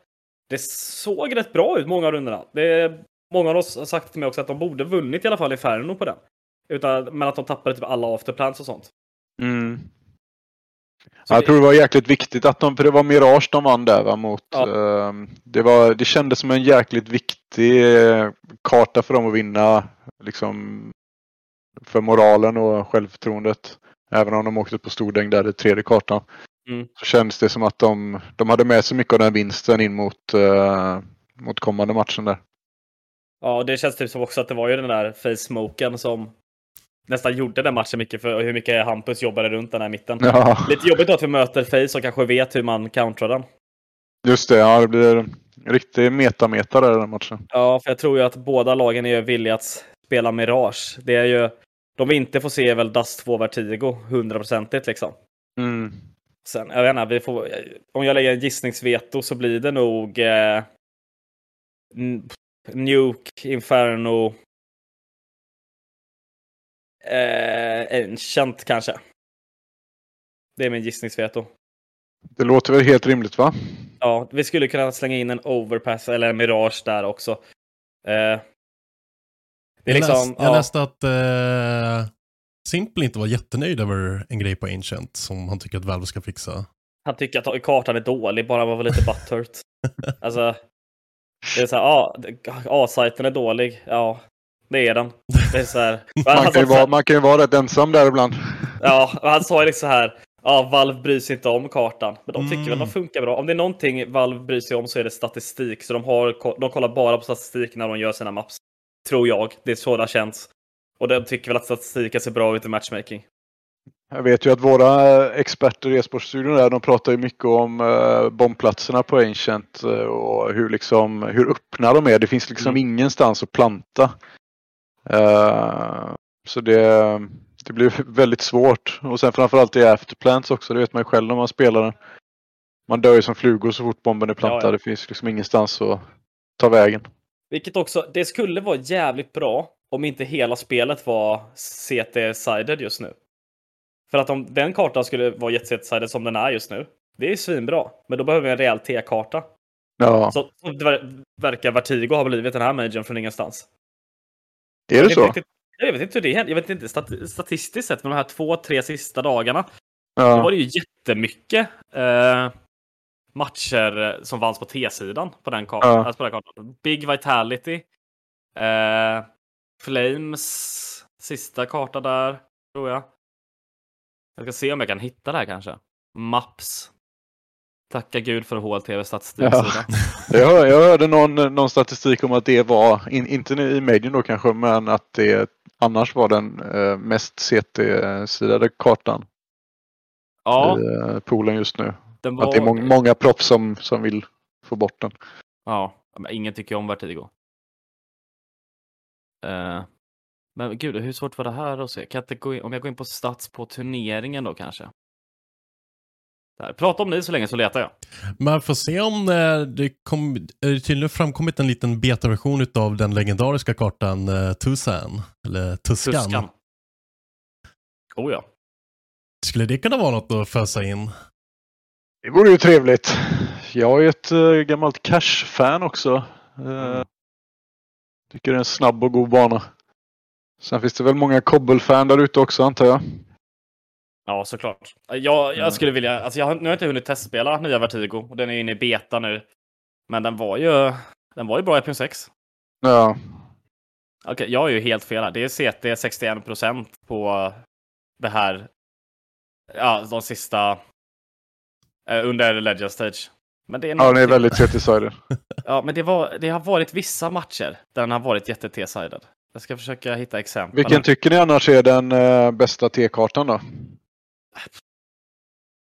Det såg rätt bra ut många av rundorna. Det, många av oss har sagt till mig också att de borde vunnit i alla fall i Ferno på den. Utan, men att de tappade typ alla afterplans och sånt. Mm. Så jag det- tror det var jäkligt viktigt att de, för det var Mirage de vann där va, mot. Ja. ehm, det, var, det kändes som en jäkligt viktig eh, karta för dem att vinna. Liksom för moralen och självförtroendet. Även om de åkte på Stordäng där i tredje kartan. Mm. Så kändes det som att de, de hade med sig mycket av den vinsten in mot, eh, mot kommande matchen där. Ja, det känns typ som också att det var ju den där face smoken som nästan gjorde den matchen mycket för hur mycket Hampus jobbade runt den här mitten. Ja, Lite jobbigt då att vi möter face och kanske vet hur man countrar den. just det. Ja, det blir riktig metameter där den matchen. Ja, för jag tror ju att båda lagen är villiga att spela Mirage. Det är ju, de vi inte får se är väl Dust 2 Vertigo, hundraprocentigt liksom. Mm. Sen, jag vet inte, vi får, om jag lägger en gissningsveto så blir det nog eh, Nuke, Inferno, eh, Ancient kanske. Det är min gissningsveto. Det låter väl helt rimligt va? Ja, vi skulle kunna slänga in en Overpass eller en Mirage där också. Eh, det är Jag, liksom, läst, jag ja. läste att eh, Simple inte var jättenöjd över en grej på Ancient som han tycker att Valve ska fixa. Han tycker att kartan är dålig, bara var lite butthurt. alltså, det är så här, ja, A-sajten är dålig. Ja, det är den. Det är så här. Man kan, ju vara, man kan ju vara rätt ensam där ibland. Ja, han sa ju liksom så här. Ja, Valve bryr sig inte om kartan. Men de tycker väl Mm. de funkar bra. Om det är någonting Valve bryr sig om så är det statistik. Så de, har, de kollar bara på statistik när de gör sina maps. Tror jag. Det är så det har känts. Och de tycker väl att statistiken ser bra ut i matchmaking. Jag vet ju att våra experter i e-sportstudion där, de pratar ju mycket om uh, bombplatserna på Ancient uh, och hur, liksom, hur öppna de är. Det finns liksom Mm. ingenstans att planta. Uh, så det, det blir väldigt svårt. Och sen framförallt i afterplants också, det vet man ju själv när man spelar den. Man dör ju som flugor så fort bomben är plantad. Ja, ja. Det finns liksom ingenstans att ta vägen. Vilket också, det skulle vara jävligt bra om inte hela spelet var CT-sided just nu. För att om den kartan skulle vara jet-sided som den är just nu, det är svinbra. Men då behöver vi en rejäl T-karta. Ja, Så det ver- verkar Vertigo ha blivit den här majorn från ingenstans. är det Jag vet så? inte- Jag vet inte hur det händer. Jag vet inte stat- statistiskt sett, men de här två, tre sista dagarna då var Ja, det ju jättemycket eh, matcher eh, som vanns på T-sidan på den, kar- Ja. alltså på den kartan. Big Vitality. Eh, Flames sista karta där, tror jag. Jag ska se om jag kan hitta det här kanske. Maps. Tacka gud för HLTV statistiksida. jag, jag hörde någon, någon statistik om att det var, in, inte i medien då kanske, men att det annars var den eh, mest CT-sidade kartan Ja, i eh, poolen just nu. var... Att det är må- många proffs som, som vill få bort den. Ja, men ingen tycker om Vertigo. Eh, men gud, hur svårt var det här att se? Kan jag inte gå in, om jag går in på stats på turneringen då kanske? Där. Prata om ni så länge så letar jag. Man får se om eh, det kom, är det tydligen framkommit en liten betaversion av den legendariska kartan eh, Tusan. Eller Tuskan. Tuskan. Oh ja. Skulle det kunna vara något att fösa in? Det vore ju trevligt. Jag är ett eh, gammalt Cash-fan också. Eh, tycker det är en snabb och god bana. Sen finns det väl många Cobble-fan där ute också antar jag. Ja, såklart. Jag, Mm. jag skulle vilja, alltså jag nu har jag inte hunnit testspela nya Vertigo och den är inne i beta nu. Men den var ju, den var ju bra i P6. Ja, Okej, jag är ju helt fel här. Det är CT 61% på det här, ja, de sista, eh, under Legend Stage. Men det är, ja den är väldigt CT-sided. Ja, men det, var, det har varit vissa matcher där den har varit jätte T-sided. Jag ska försöka hitta exempel. Vilken tycker ni annars är den eh, bästa T-kartan då?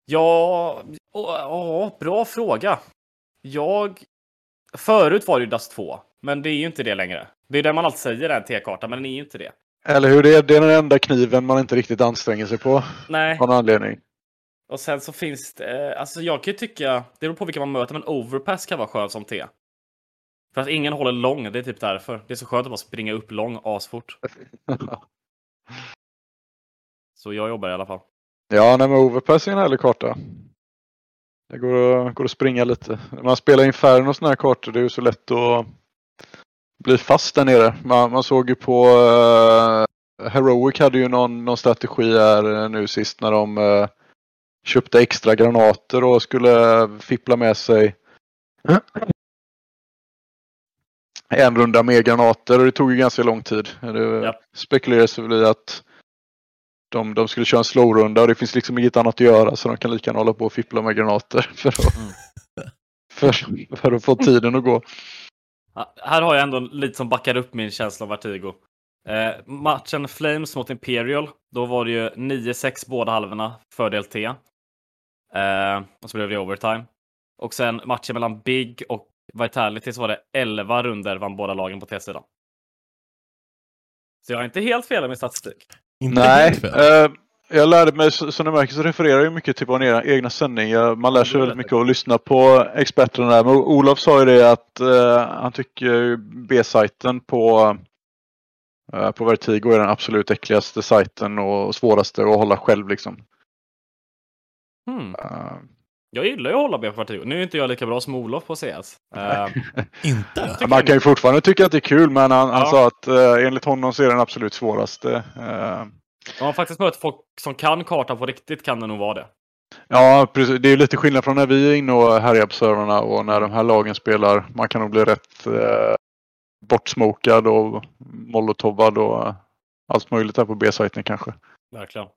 Ja, åh, bra fråga. Jag... Förut var det ju Dust 2, men det är ju inte det längre. Det är det man alltid säger, är en T-karta, men den är ju inte det. Eller hur? Det är, det är den enda kniven man inte riktigt anstränger sig på. Nej, Av någon anledning. Och sen så finns det... Alltså jag kan ju tycka, det beror på vilka man möter, men Overpass kan vara skön som T. För att ingen håller lång, det är typ därför. Det är så skönt att bara springa upp lång asfort. Så jag jobbar i alla fall. Ja, nej, men Overpass är en härlig karta. Det går, att- går att springa lite. När man spelar Inferno och sådana här kartor, det är ju så lätt att bli fast där nere. Man, man såg ju på uh, Heroic hade ju någon, någon strategi här eh, nu sist när de eh, köpte extra granater och skulle fippla med sig en runda med granater och det tog ju ganska lång tid. Det Ja. spekulerades väl i att de, de skulle köra en slow-runda och det finns liksom inget annat att göra så de kan lika gärna hålla på och fippla med granater för att, Mm. för, för att få tiden att gå. Här har jag ändå lite som backar upp min känsla av Vertigo. Eh, matchen Flames mot Imperial, då var det ju 9-6 båda halvorna, fördel T. Eh, och så blev det overtime. Och sen matchen mellan Big och Vitality så var det 11 runder vann båda lagen på T-sidan. Så jag är inte helt fel i min statistik. Inte Nej, eh, jag lärde mig, så- som ni märker så refererar jag mycket till vår egna, egna sändning. Jag- Man lär sig väldigt mycket att lyssna på experterna där. Men Olof sa ju det att eh, han tycker B-sajten på, eh, på Vertigo är den absolut äckligaste sajten och svåraste att hålla själv liksom. Hmm. Eh, Jag gillar ju att hålla B på. Nu är inte jag lika bra som Olof på CS. Eh, Inte? man kan ju fortfarande tycka att det är kul men han, han Ja. sa att eh, enligt honom så är den absolut svåraste. Eh, om man faktiskt möter folk som kan kartan på riktigt kan det nog vara det. Ja, precis. Det är lite skillnad från när vi är inne och härjar på servrarna och när de här lagen spelar. Man kan nog bli rätt eh, bortsmokad och molotovad och allt möjligt här på B-sajten kanske. Verkligen.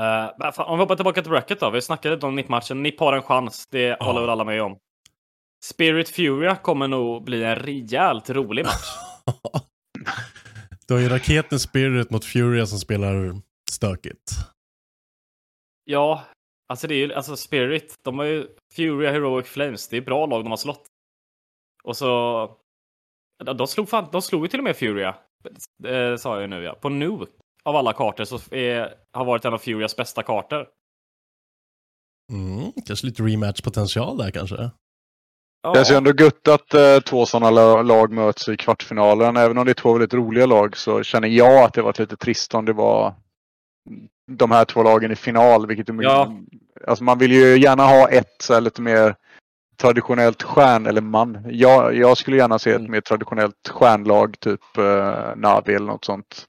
Uh, om vi hoppar tillbaka till bracket då. Vi snackade lite om NIP-matchen. NIP har en chans. Det Ja. håller väl alla med om. Spirit Furia kommer nog bli en rejält rolig match. du har ju raketen Spirit mot Furia som spelar stökigt. Ja, alltså det är ju alltså Spirit. De har ju Fury Heroic Flames. Det är bra lag de har slått. Och så. De slog, fan, de slog ju till och med Furia. Det sa jag ju nu ja. På nu av alla kartor så är, har varit en av Furias bästa kartor. Mm, kanske lite rematch-potential där kanske. Det känns ju ändå gött att eh, två sådana lag möts i kvartsfinalen. Även om det är två väldigt roliga lag så känner jag att det varit lite trist om det var de här två lagen i final. Vilket är, Ja. alltså man vill ju gärna ha ett så här, lite mer traditionellt stjärn, eller man. Jag, jag skulle gärna se ett Mm. mer traditionellt stjärnlag, typ eh, Navi eller något sånt.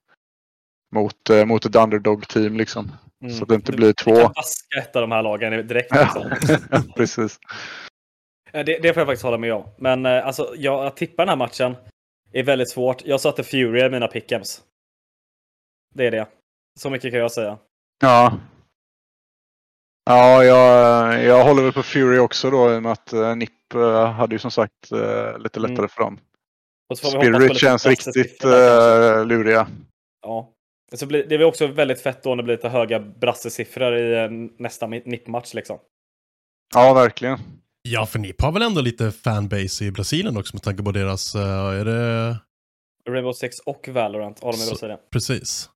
Mot, eh, mot ett underdog-team liksom. Mm. Så att det inte blir Vi två. kan vaska ett av de här lagen direkt. Liksom. Precis. Eh, Det, det får jag faktiskt hålla med om. Men eh, alltså, jag, att tippa den här matchen är väldigt svårt. Jag satte Fury i mina pickems. Det är det. Så mycket kan jag säga. Ja. Ja, jag, jag håller väl på Fury också då i och med att uh, NIP eh, hade ju som sagt eh, lite Mm. lättare för dem. Vi Spirit känns riktigt uh, luriga. Ja. Så blir, det är väl också väldigt fett då om det blir lite höga brassesiffror i eh, nästa NIP-match liksom. Ja, verkligen. Ja, för NIP har väl ändå lite fanbase i Brasilien också med tanke på deras, eh, är det Rainbow Six och Valorant har de i Brasilien. precis?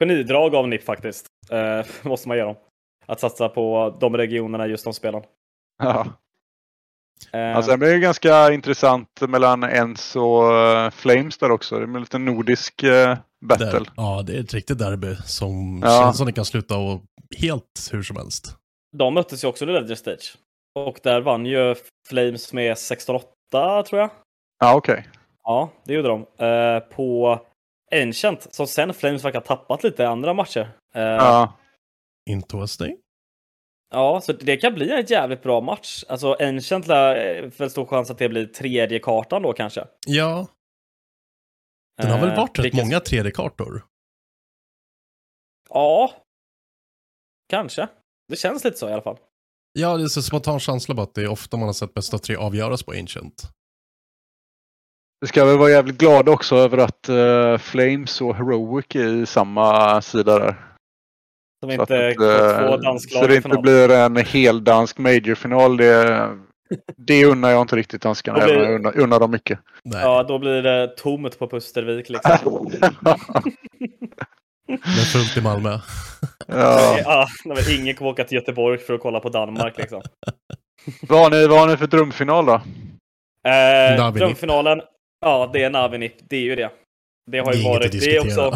Genidrag av NIP faktiskt. Eh, måste man ge dem. Att satsa på de regionerna i just de spelen. Ja. Eh, Alltså, det blir ju ganska intressant mellan Ens och eh, Flames där också. Det är en liten nordisk eh, battle. Där, ja, det är ett riktigt derby som Ja. känns som det kan sluta och helt hur som helst. De möttes ju också i Ledger Stage. Och där vann ju Flames med 16-8 tror jag. Ja, okej. Ja, det gjorde de. Eh, på Ancient, som sen Flames verkar ha tappat lite i andra matcher. Eh, Ja. Interesting. Ja, så det kan bli en jävligt bra match. Alltså Ancient lär eh, väl stor chans att det blir tredje kartan då kanske. Ja, den har väl Eh, varit rätt vilket- många 3D-kartor. Ja, kanske. Det känns lite så i alla fall. Ja, det är så spontan känsla bara att det är ofta man har sett bästa tre avgöras på Ancient. Vi ska väl vara jävligt glada också över att eh, Flames och Heroic är i samma sida där. Så att inte går två dansklag Så det inte blir en hel dansk majorfinal. Det, det unnar jag inte riktigt danskarna. Blir- Jag unnar, unnar dem mycket. Nej, Ja, då blir det tomt på Pustervik liksom. men fullt i Malmö. ja. Ja, ingen kommer åka till Göteborg för att kolla på Danmark liksom. vad, har ni, vad har ni för drömfinal då? Eh, drömfinalen, ja det är Navinip, det är ju det. Det har Det ju är inget varit, det är också,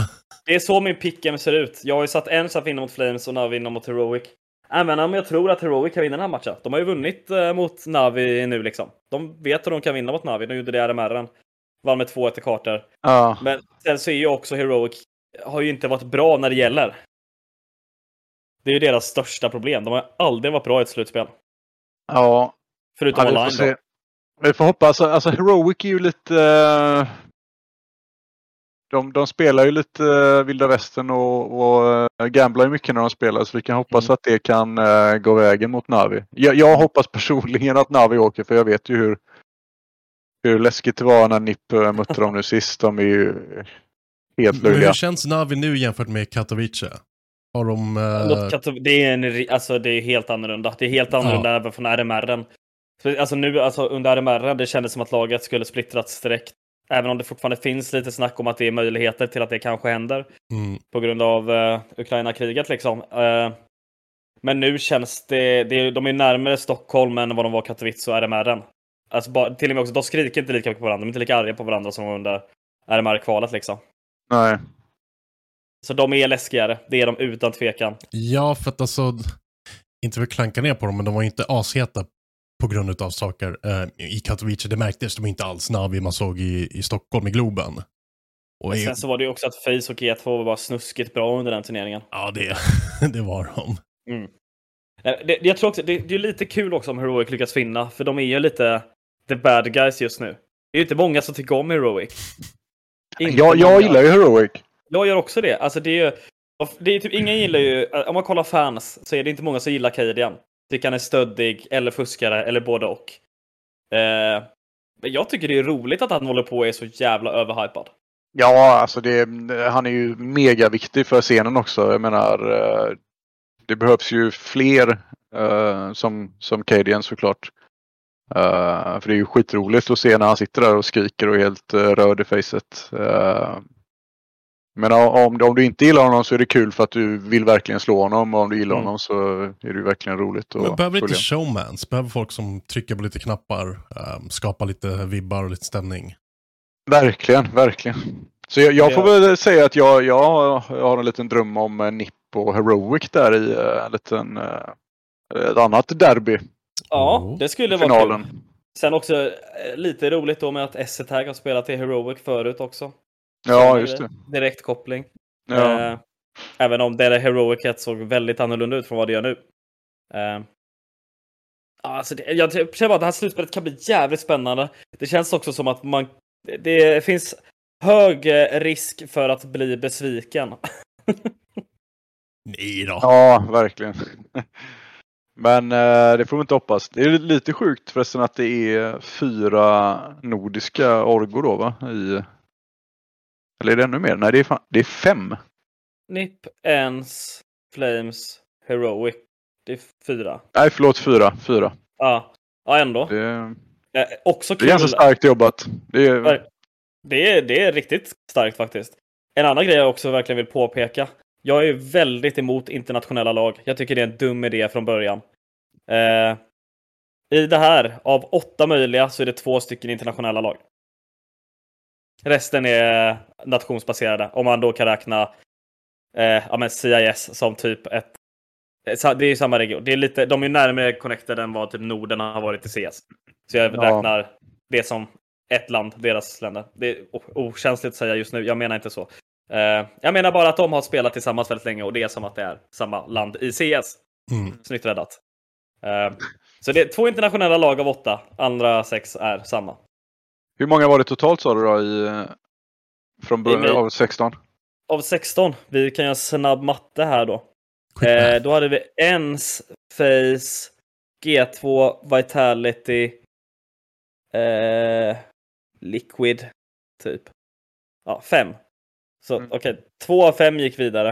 det är så min pick'em ser ut. Jag har ju satt en så att vinna mot Flames och Navi vinna mot Heroic. Även om jag tror att Heroic kan vinna den här matchen. De har ju vunnit eh, mot Navi nu liksom. De vet hur de kan vinna mot Navi, de gjorde det i RMRen. Vann med 2-1 i kartor. Ja. Men sen så är ju också Heroic, har ju inte varit bra när det gäller. Det är ju deras största problem. De har aldrig varit bra i ett slutspel. ja. Förutom ja vi, får online se. då. vi får hoppas. Alltså Heroic är ju lite... eh, De, de spelar ju lite eh, vilda västern och, och eh, gamblar ju mycket när de spelar. Så vi kan hoppas Mm. att det kan eh, gå vägen mot Navi. Jag, jag hoppas personligen att Navi åker för jag vet ju hur, hur läskigt det var när NIP mötte dem nu sist. De är ju helt Men löjliga. hur känns Navi nu jämfört med Katowice? Har de... Kato- Det är, en, alltså, det är helt annorlunda. Det är helt annorlunda även från RMR. Alltså nu, alltså under RMR, det kändes som att laget skulle splittrats direkt. Även om det fortfarande finns lite snack om att det är möjligheter till att det kanske händer. mm, På grund av uh, Ukraina-kriget liksom. Eh, men nu känns det, det, de är närmare Stockholm än vad de var Katowice och RMR. Alltså, bara, till och med också, de skriker inte lika mycket på varandra, de är inte lika arga på varandra som under RMR-kvalet liksom. Nej. Så de är läskigare, det är de utan tvekan. Ja, för att alltså, inte för att klanka ner på dem, men de var inte asheta på grund av saker eh, i Katowice. Det märktes, de var inte alls Navi man såg i, i Stockholm i Globen. Och Men i, sen så var det ju också att Face och G2 var snuskigt bra under den turneringen. Ja, det, det var de. Eh, Det, jag tror också, det, det är lite kul också om Heroic lyckas vinna, för de är ju lite the bad guys just nu. Det är ju inte många som tycker om Heroic. Inte Jag, jag många. gillar ju Heroic. Jag gör också det. Alltså det är ju, det är typ, ingen gillar ju, om man kollar fans så är det inte många som gillar Cadian. Tycker han är stöddig eller fuskare eller både och. Eh, men jag tycker det är roligt att han håller på och är så jävla överhypad. Ja, alltså det, han är ju mega viktig för scenen också. Jag menar, eh, det behövs ju fler uh, som, som Cadian såklart. Uh, för det är ju skitroligt att se när han sitter där och skriker och är helt uh, röd i facet. Uh, men om, om du inte gillar honom så är det kul för att du vill verkligen slå honom. Och om du gillar mm. honom så är det verkligen roligt. Men behöver lite showmans, behöver folk som trycker på lite knappar, um, skapar lite vibbar och lite stämning. Verkligen, verkligen. Så jag, jag får väl säga att jag, jag har en liten dröm om uh, Nip och Heroic där i uh, en liten, uh, ett annat derby. Ja, oh. det skulle vara kul. Sen också lite roligt då med att Essetag har spelat i Heroic förut också. Ja, just det. Direkt koppling. Ja. Eh, även om det Heroic 1 såg väldigt annorlunda ut från vad det gör nu. Eh, alltså det, jag känner bara att det här slutspelet kan bli jävligt spännande. Det känns också som att man... Det finns hög risk för att bli besviken. Nej då. Ja, verkligen. Men eh, det får vi inte hoppas. Det är lite sjukt förresten att det är fyra nordiska orgor då va? I eller är det ännu mer? Nej, det är, fan, det är fem. Nip, Ens, Flames, Heroic. Det är fyra. Nej, förlåt. Fyra. Fyra. Ja, ja ändå. Det, eh, också kul. det är ganska starkt jobbat. Det är... Det, är, det är riktigt starkt faktiskt. En annan grej jag också verkligen vill påpeka. Jag är väldigt emot internationella lag. Jag tycker det är en dum idé från början. Eh, I det här, av åtta möjliga, så är det två stycken internationella lag. Resten är nationsbaserade. Om man då kan räkna eh, ja, men CIS som typ ett... Det är ju samma region. Det är lite, de är närmare connected än vad typ Norden har varit i CS. Så jag ja. räknar det som ett land, deras länder. Det är okänsligt att säga just nu. Jag menar inte så. Uh, jag menar bara att de har spelat tillsammans väldigt länge och det är som att det är samma land i CS. Mm. Snyggt räddat. Uh, så det är två internationella lag av åtta. Andra sex är samma. Hur många var det totalt sa du då i, från början av 16? Av 16? Vi kan göra snabb matte här då. Eh, då hade vi ens, Face, G2, Vitality, eh, Liquid, typ. Ja, fem. Så mm. okej, okay. två av fem gick vidare.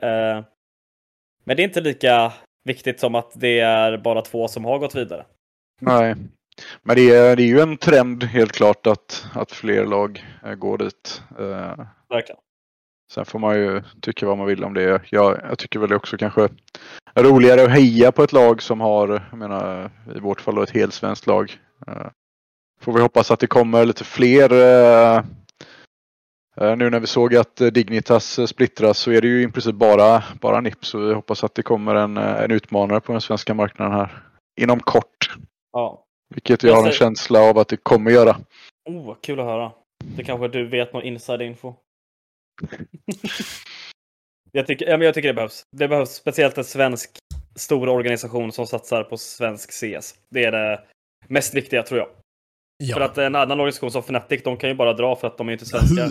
Eh, men det är inte lika viktigt som att det är bara två som har gått vidare. Nej. Men det är, det är ju en trend helt klart att, att fler lag eh, går dit. Eh, Verkligen. Sen får man ju tycka vad man vill om det. Jag, jag tycker väl också kanske roligare att heja på ett lag som har, jag menar, i vårt fall då ett helt svenskt lag. Eh, får vi hoppas att det kommer lite fler. Nu när vi såg att Dignitas splittras så är det ju i princip bara, bara NIP. Så vi hoppas att det kommer en, en utmanare på den svenska marknaden här inom kort. Ja, vilket jag har en känsla av att det kommer göra. Oh, kul att höra. Det kanske du vet någon inside-info. jag, tycker, ja, men jag tycker det behövs. Det behövs speciellt en svensk stor organisation som satsar på svensk CS. Det är det mest viktiga tror jag. Ja. För att en annan organisation som Fnatic, de kan ju bara dra för att de är inte svenska.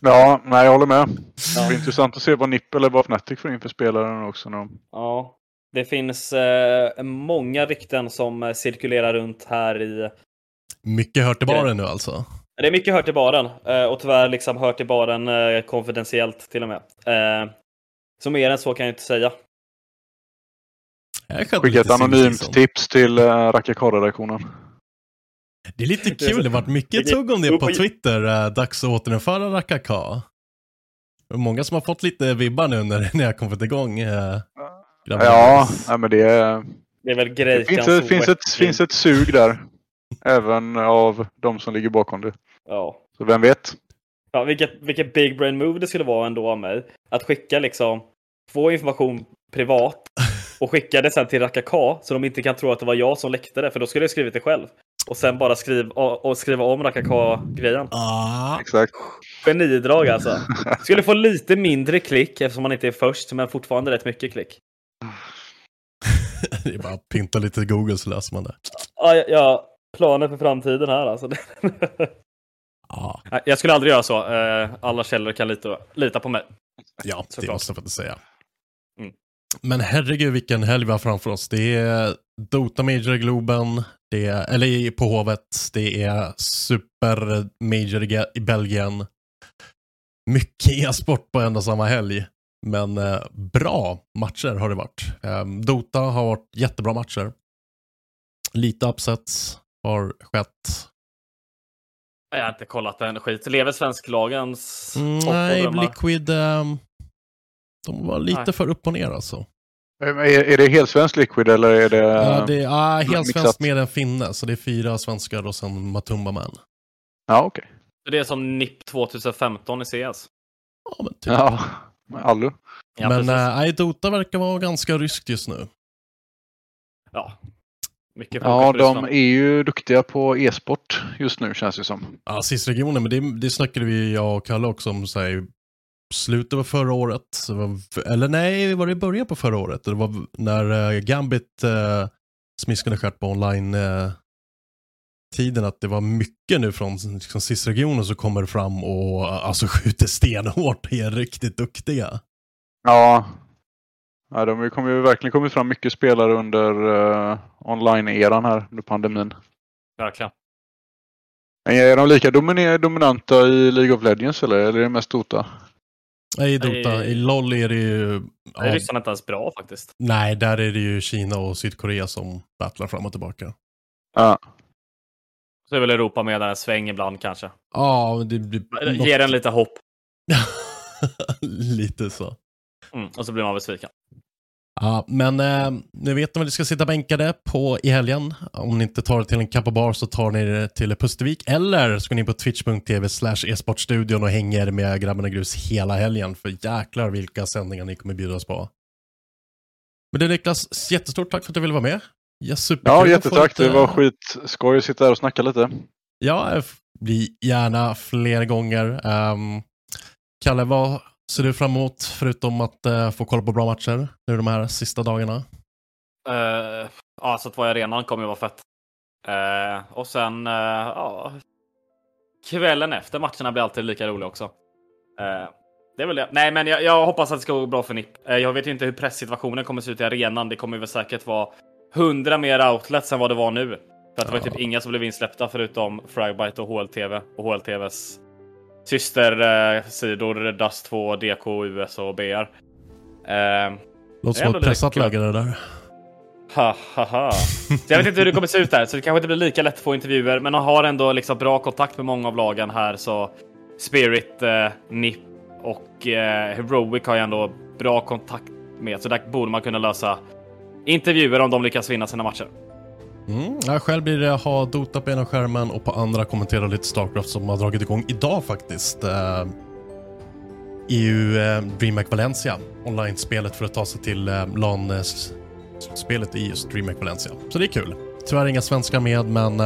ja, nej jag håller med. Ja. Det är intressant att se vad NIP eller vad Fnatic får in för spelare också. När Ja, det finns eh, många rykten som eh, cirkulerar runt här i... Mycket hört i baren nu alltså? Det är mycket hört i baren eh, och tyvärr liksom hört i baren eh, konfidentiellt till och med. Eh, så mer än så kan jag inte säga. Skicka ett anonymt tips till uh, Rackakorre-redaktionen. Det är lite kul, det har varit mycket tugg om det på Twitter. Dags att återinföra Rakaka. Många som har fått lite vibbar nu när, när jag kommit igång. Ja, nej, men det är... Det är väl Det finns, ett, finns, ett, finns ett sug där. även av de som ligger bakom det. Ja. Så vem vet? Ja, vilket, vilket big brain move det skulle vara ändå av mig. Att skicka liksom, få information privat och skicka det sen till Rakaka så de inte kan tro att det var jag som läckte det. För då skulle jag skrivit det själv. Och sen bara skriva, och, och skriva om Rakaka-grejen. Ah. Exakt. Genidrag alltså. Skulle få lite mindre klick eftersom man inte är först, men fortfarande rätt mycket klick. det är bara att pynta lite Google så läser man det. Ja, ja planer för framtiden här alltså. ja. Jag skulle aldrig göra så. Eh, alla källor kan lita, lita på mig. Ja, det måste jag faktiskt säga. Mm. Men herregud vilken helg vi har framför oss. Det är Dota Major i Globen, det är, eller på Hovet, det är Super Major i, i Belgien. Mycket e-sport på en och samma helg. Men eh, bra matcher har det varit. Eh, Dota har varit jättebra matcher. Lite upsets har skett. Jag har inte kollat en skit. Lever svensklagens Mm, nej? Liquid, ehm, de var lite Nej. för upp och ner alltså. Är, är det helt svensk liquid eller är det... Ja, det är ah, helt mixat. svenskt med en finne, så det är fyra svenskar och sen Matumba Man. Ja, okej. Det är som NIP 2015 i CS. Ja, men typ. Ja, Allu. Ja, men precis. äh, nej, Dota verkar vara ganska ryskt just nu. ja. Mycket Ja, de är ju duktiga på e-sport just nu känns det som. Ja, SIS-regionen, men det, det snackade vi jag och Kalle också om så här, slutet av förra året. Eller nej, var det i början på förra året? Det var när eh, Gambit uh, smiskade stjärt på online eh, tiden att det var mycket nu från liksom, SIS-regionen som kommer fram och eh, alltså skjuter stenhårt och är riktigt duktiga. Ja. ja de kommer ju verkligen kommit fram mycket spelare under eh, online-eran här under pandemin. Verkligen. Men Är de lika dominanta i League of Legends eller, eller är det mest Dota? Nej, I Dota, Nej. i LOL är det ju... Det är Ja, Ryssland inte ens bra faktiskt. nej, där är det ju Kina och Sydkorea som battlar fram och tillbaka. Ja. Så är väl Europa med där en sväng ibland kanske. Ja, det blir... Ger en lite hopp. lite så. Mm. Och så blir man besviken. Ja, men eh, nu vet ni vad ni ska sitta bänkade på i helgen. Om ni inte tar det till en kappa bar så tar ni det till Pustervik. Eller så går ni in på twitch.tv slash e-sportstudion och hänger med grabbarna grus hela helgen. För jäklar vilka sändningar ni kommer bjudas på. Men det Niklas, jättestort tack för att du ville vara med. Ja, superkul Ja, jättetack. Det var skitskoj att sitta här och snacka lite. Ja, f- bli gärna fler gånger. Um, Kalle, vad ser du fram emot förutom att eh, få kolla på bra matcher nu de här sista dagarna? Uh, ja, så att vara i arenan kommer ju vara fett. Eh, och sen, ja. Kvällen efter matcherna blir alltid lika roliga också. Det är väl det. Nej, men jag, jag hoppas att det ska gå bra för NIP. Jag vet ju inte hur presssituationen kommer se ut i arenan. Det kommer väl säkert vara hundra mer outlets än vad det var nu. För att det var typ inga som blev insläppta förutom Fragbite och HLTV och HLTVs systersidor Dust 2, DK, US och BR. Eh, Låter som ett pressat läge det där. Ha, ha, ha. Så jag vet inte hur det kommer se ut där, så det kanske inte blir lika lätt att få intervjuer, men han har ändå liksom bra kontakt med många av lagen här, så Spirit, eh, NIP och eh, Heroic har jag ändå bra kontakt med, så där borde man kunna lösa intervjuer om de lyckas vinna sina matcher. Mm. Ja, själv blir det ha Dota på ena skärmen och på andra kommentera lite Starcraft som har dragit igång idag faktiskt. Eh, EU DreamHack eh, Valencia, online-spelet för att ta sig till eh, LAN-spelet i just DreamHack Valencia. Så det är kul. Tyvärr inga svenskar med, men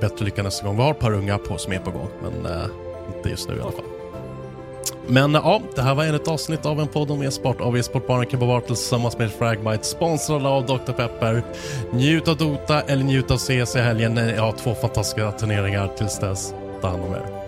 bättre lycka nästa gång. Vi har ett par unga på som är på gång, men inte just nu i alla fall. Men ja, det här var ännu ett avsnitt av en podd om e-sport av e-sportbaren Kebabart tillsammans med Fragbite, sponsrad av Dr. Pepper. Njut av Dota eller njut av CS i helgen. Ni har två fantastiska turneringar tills dess. Ta hand om er.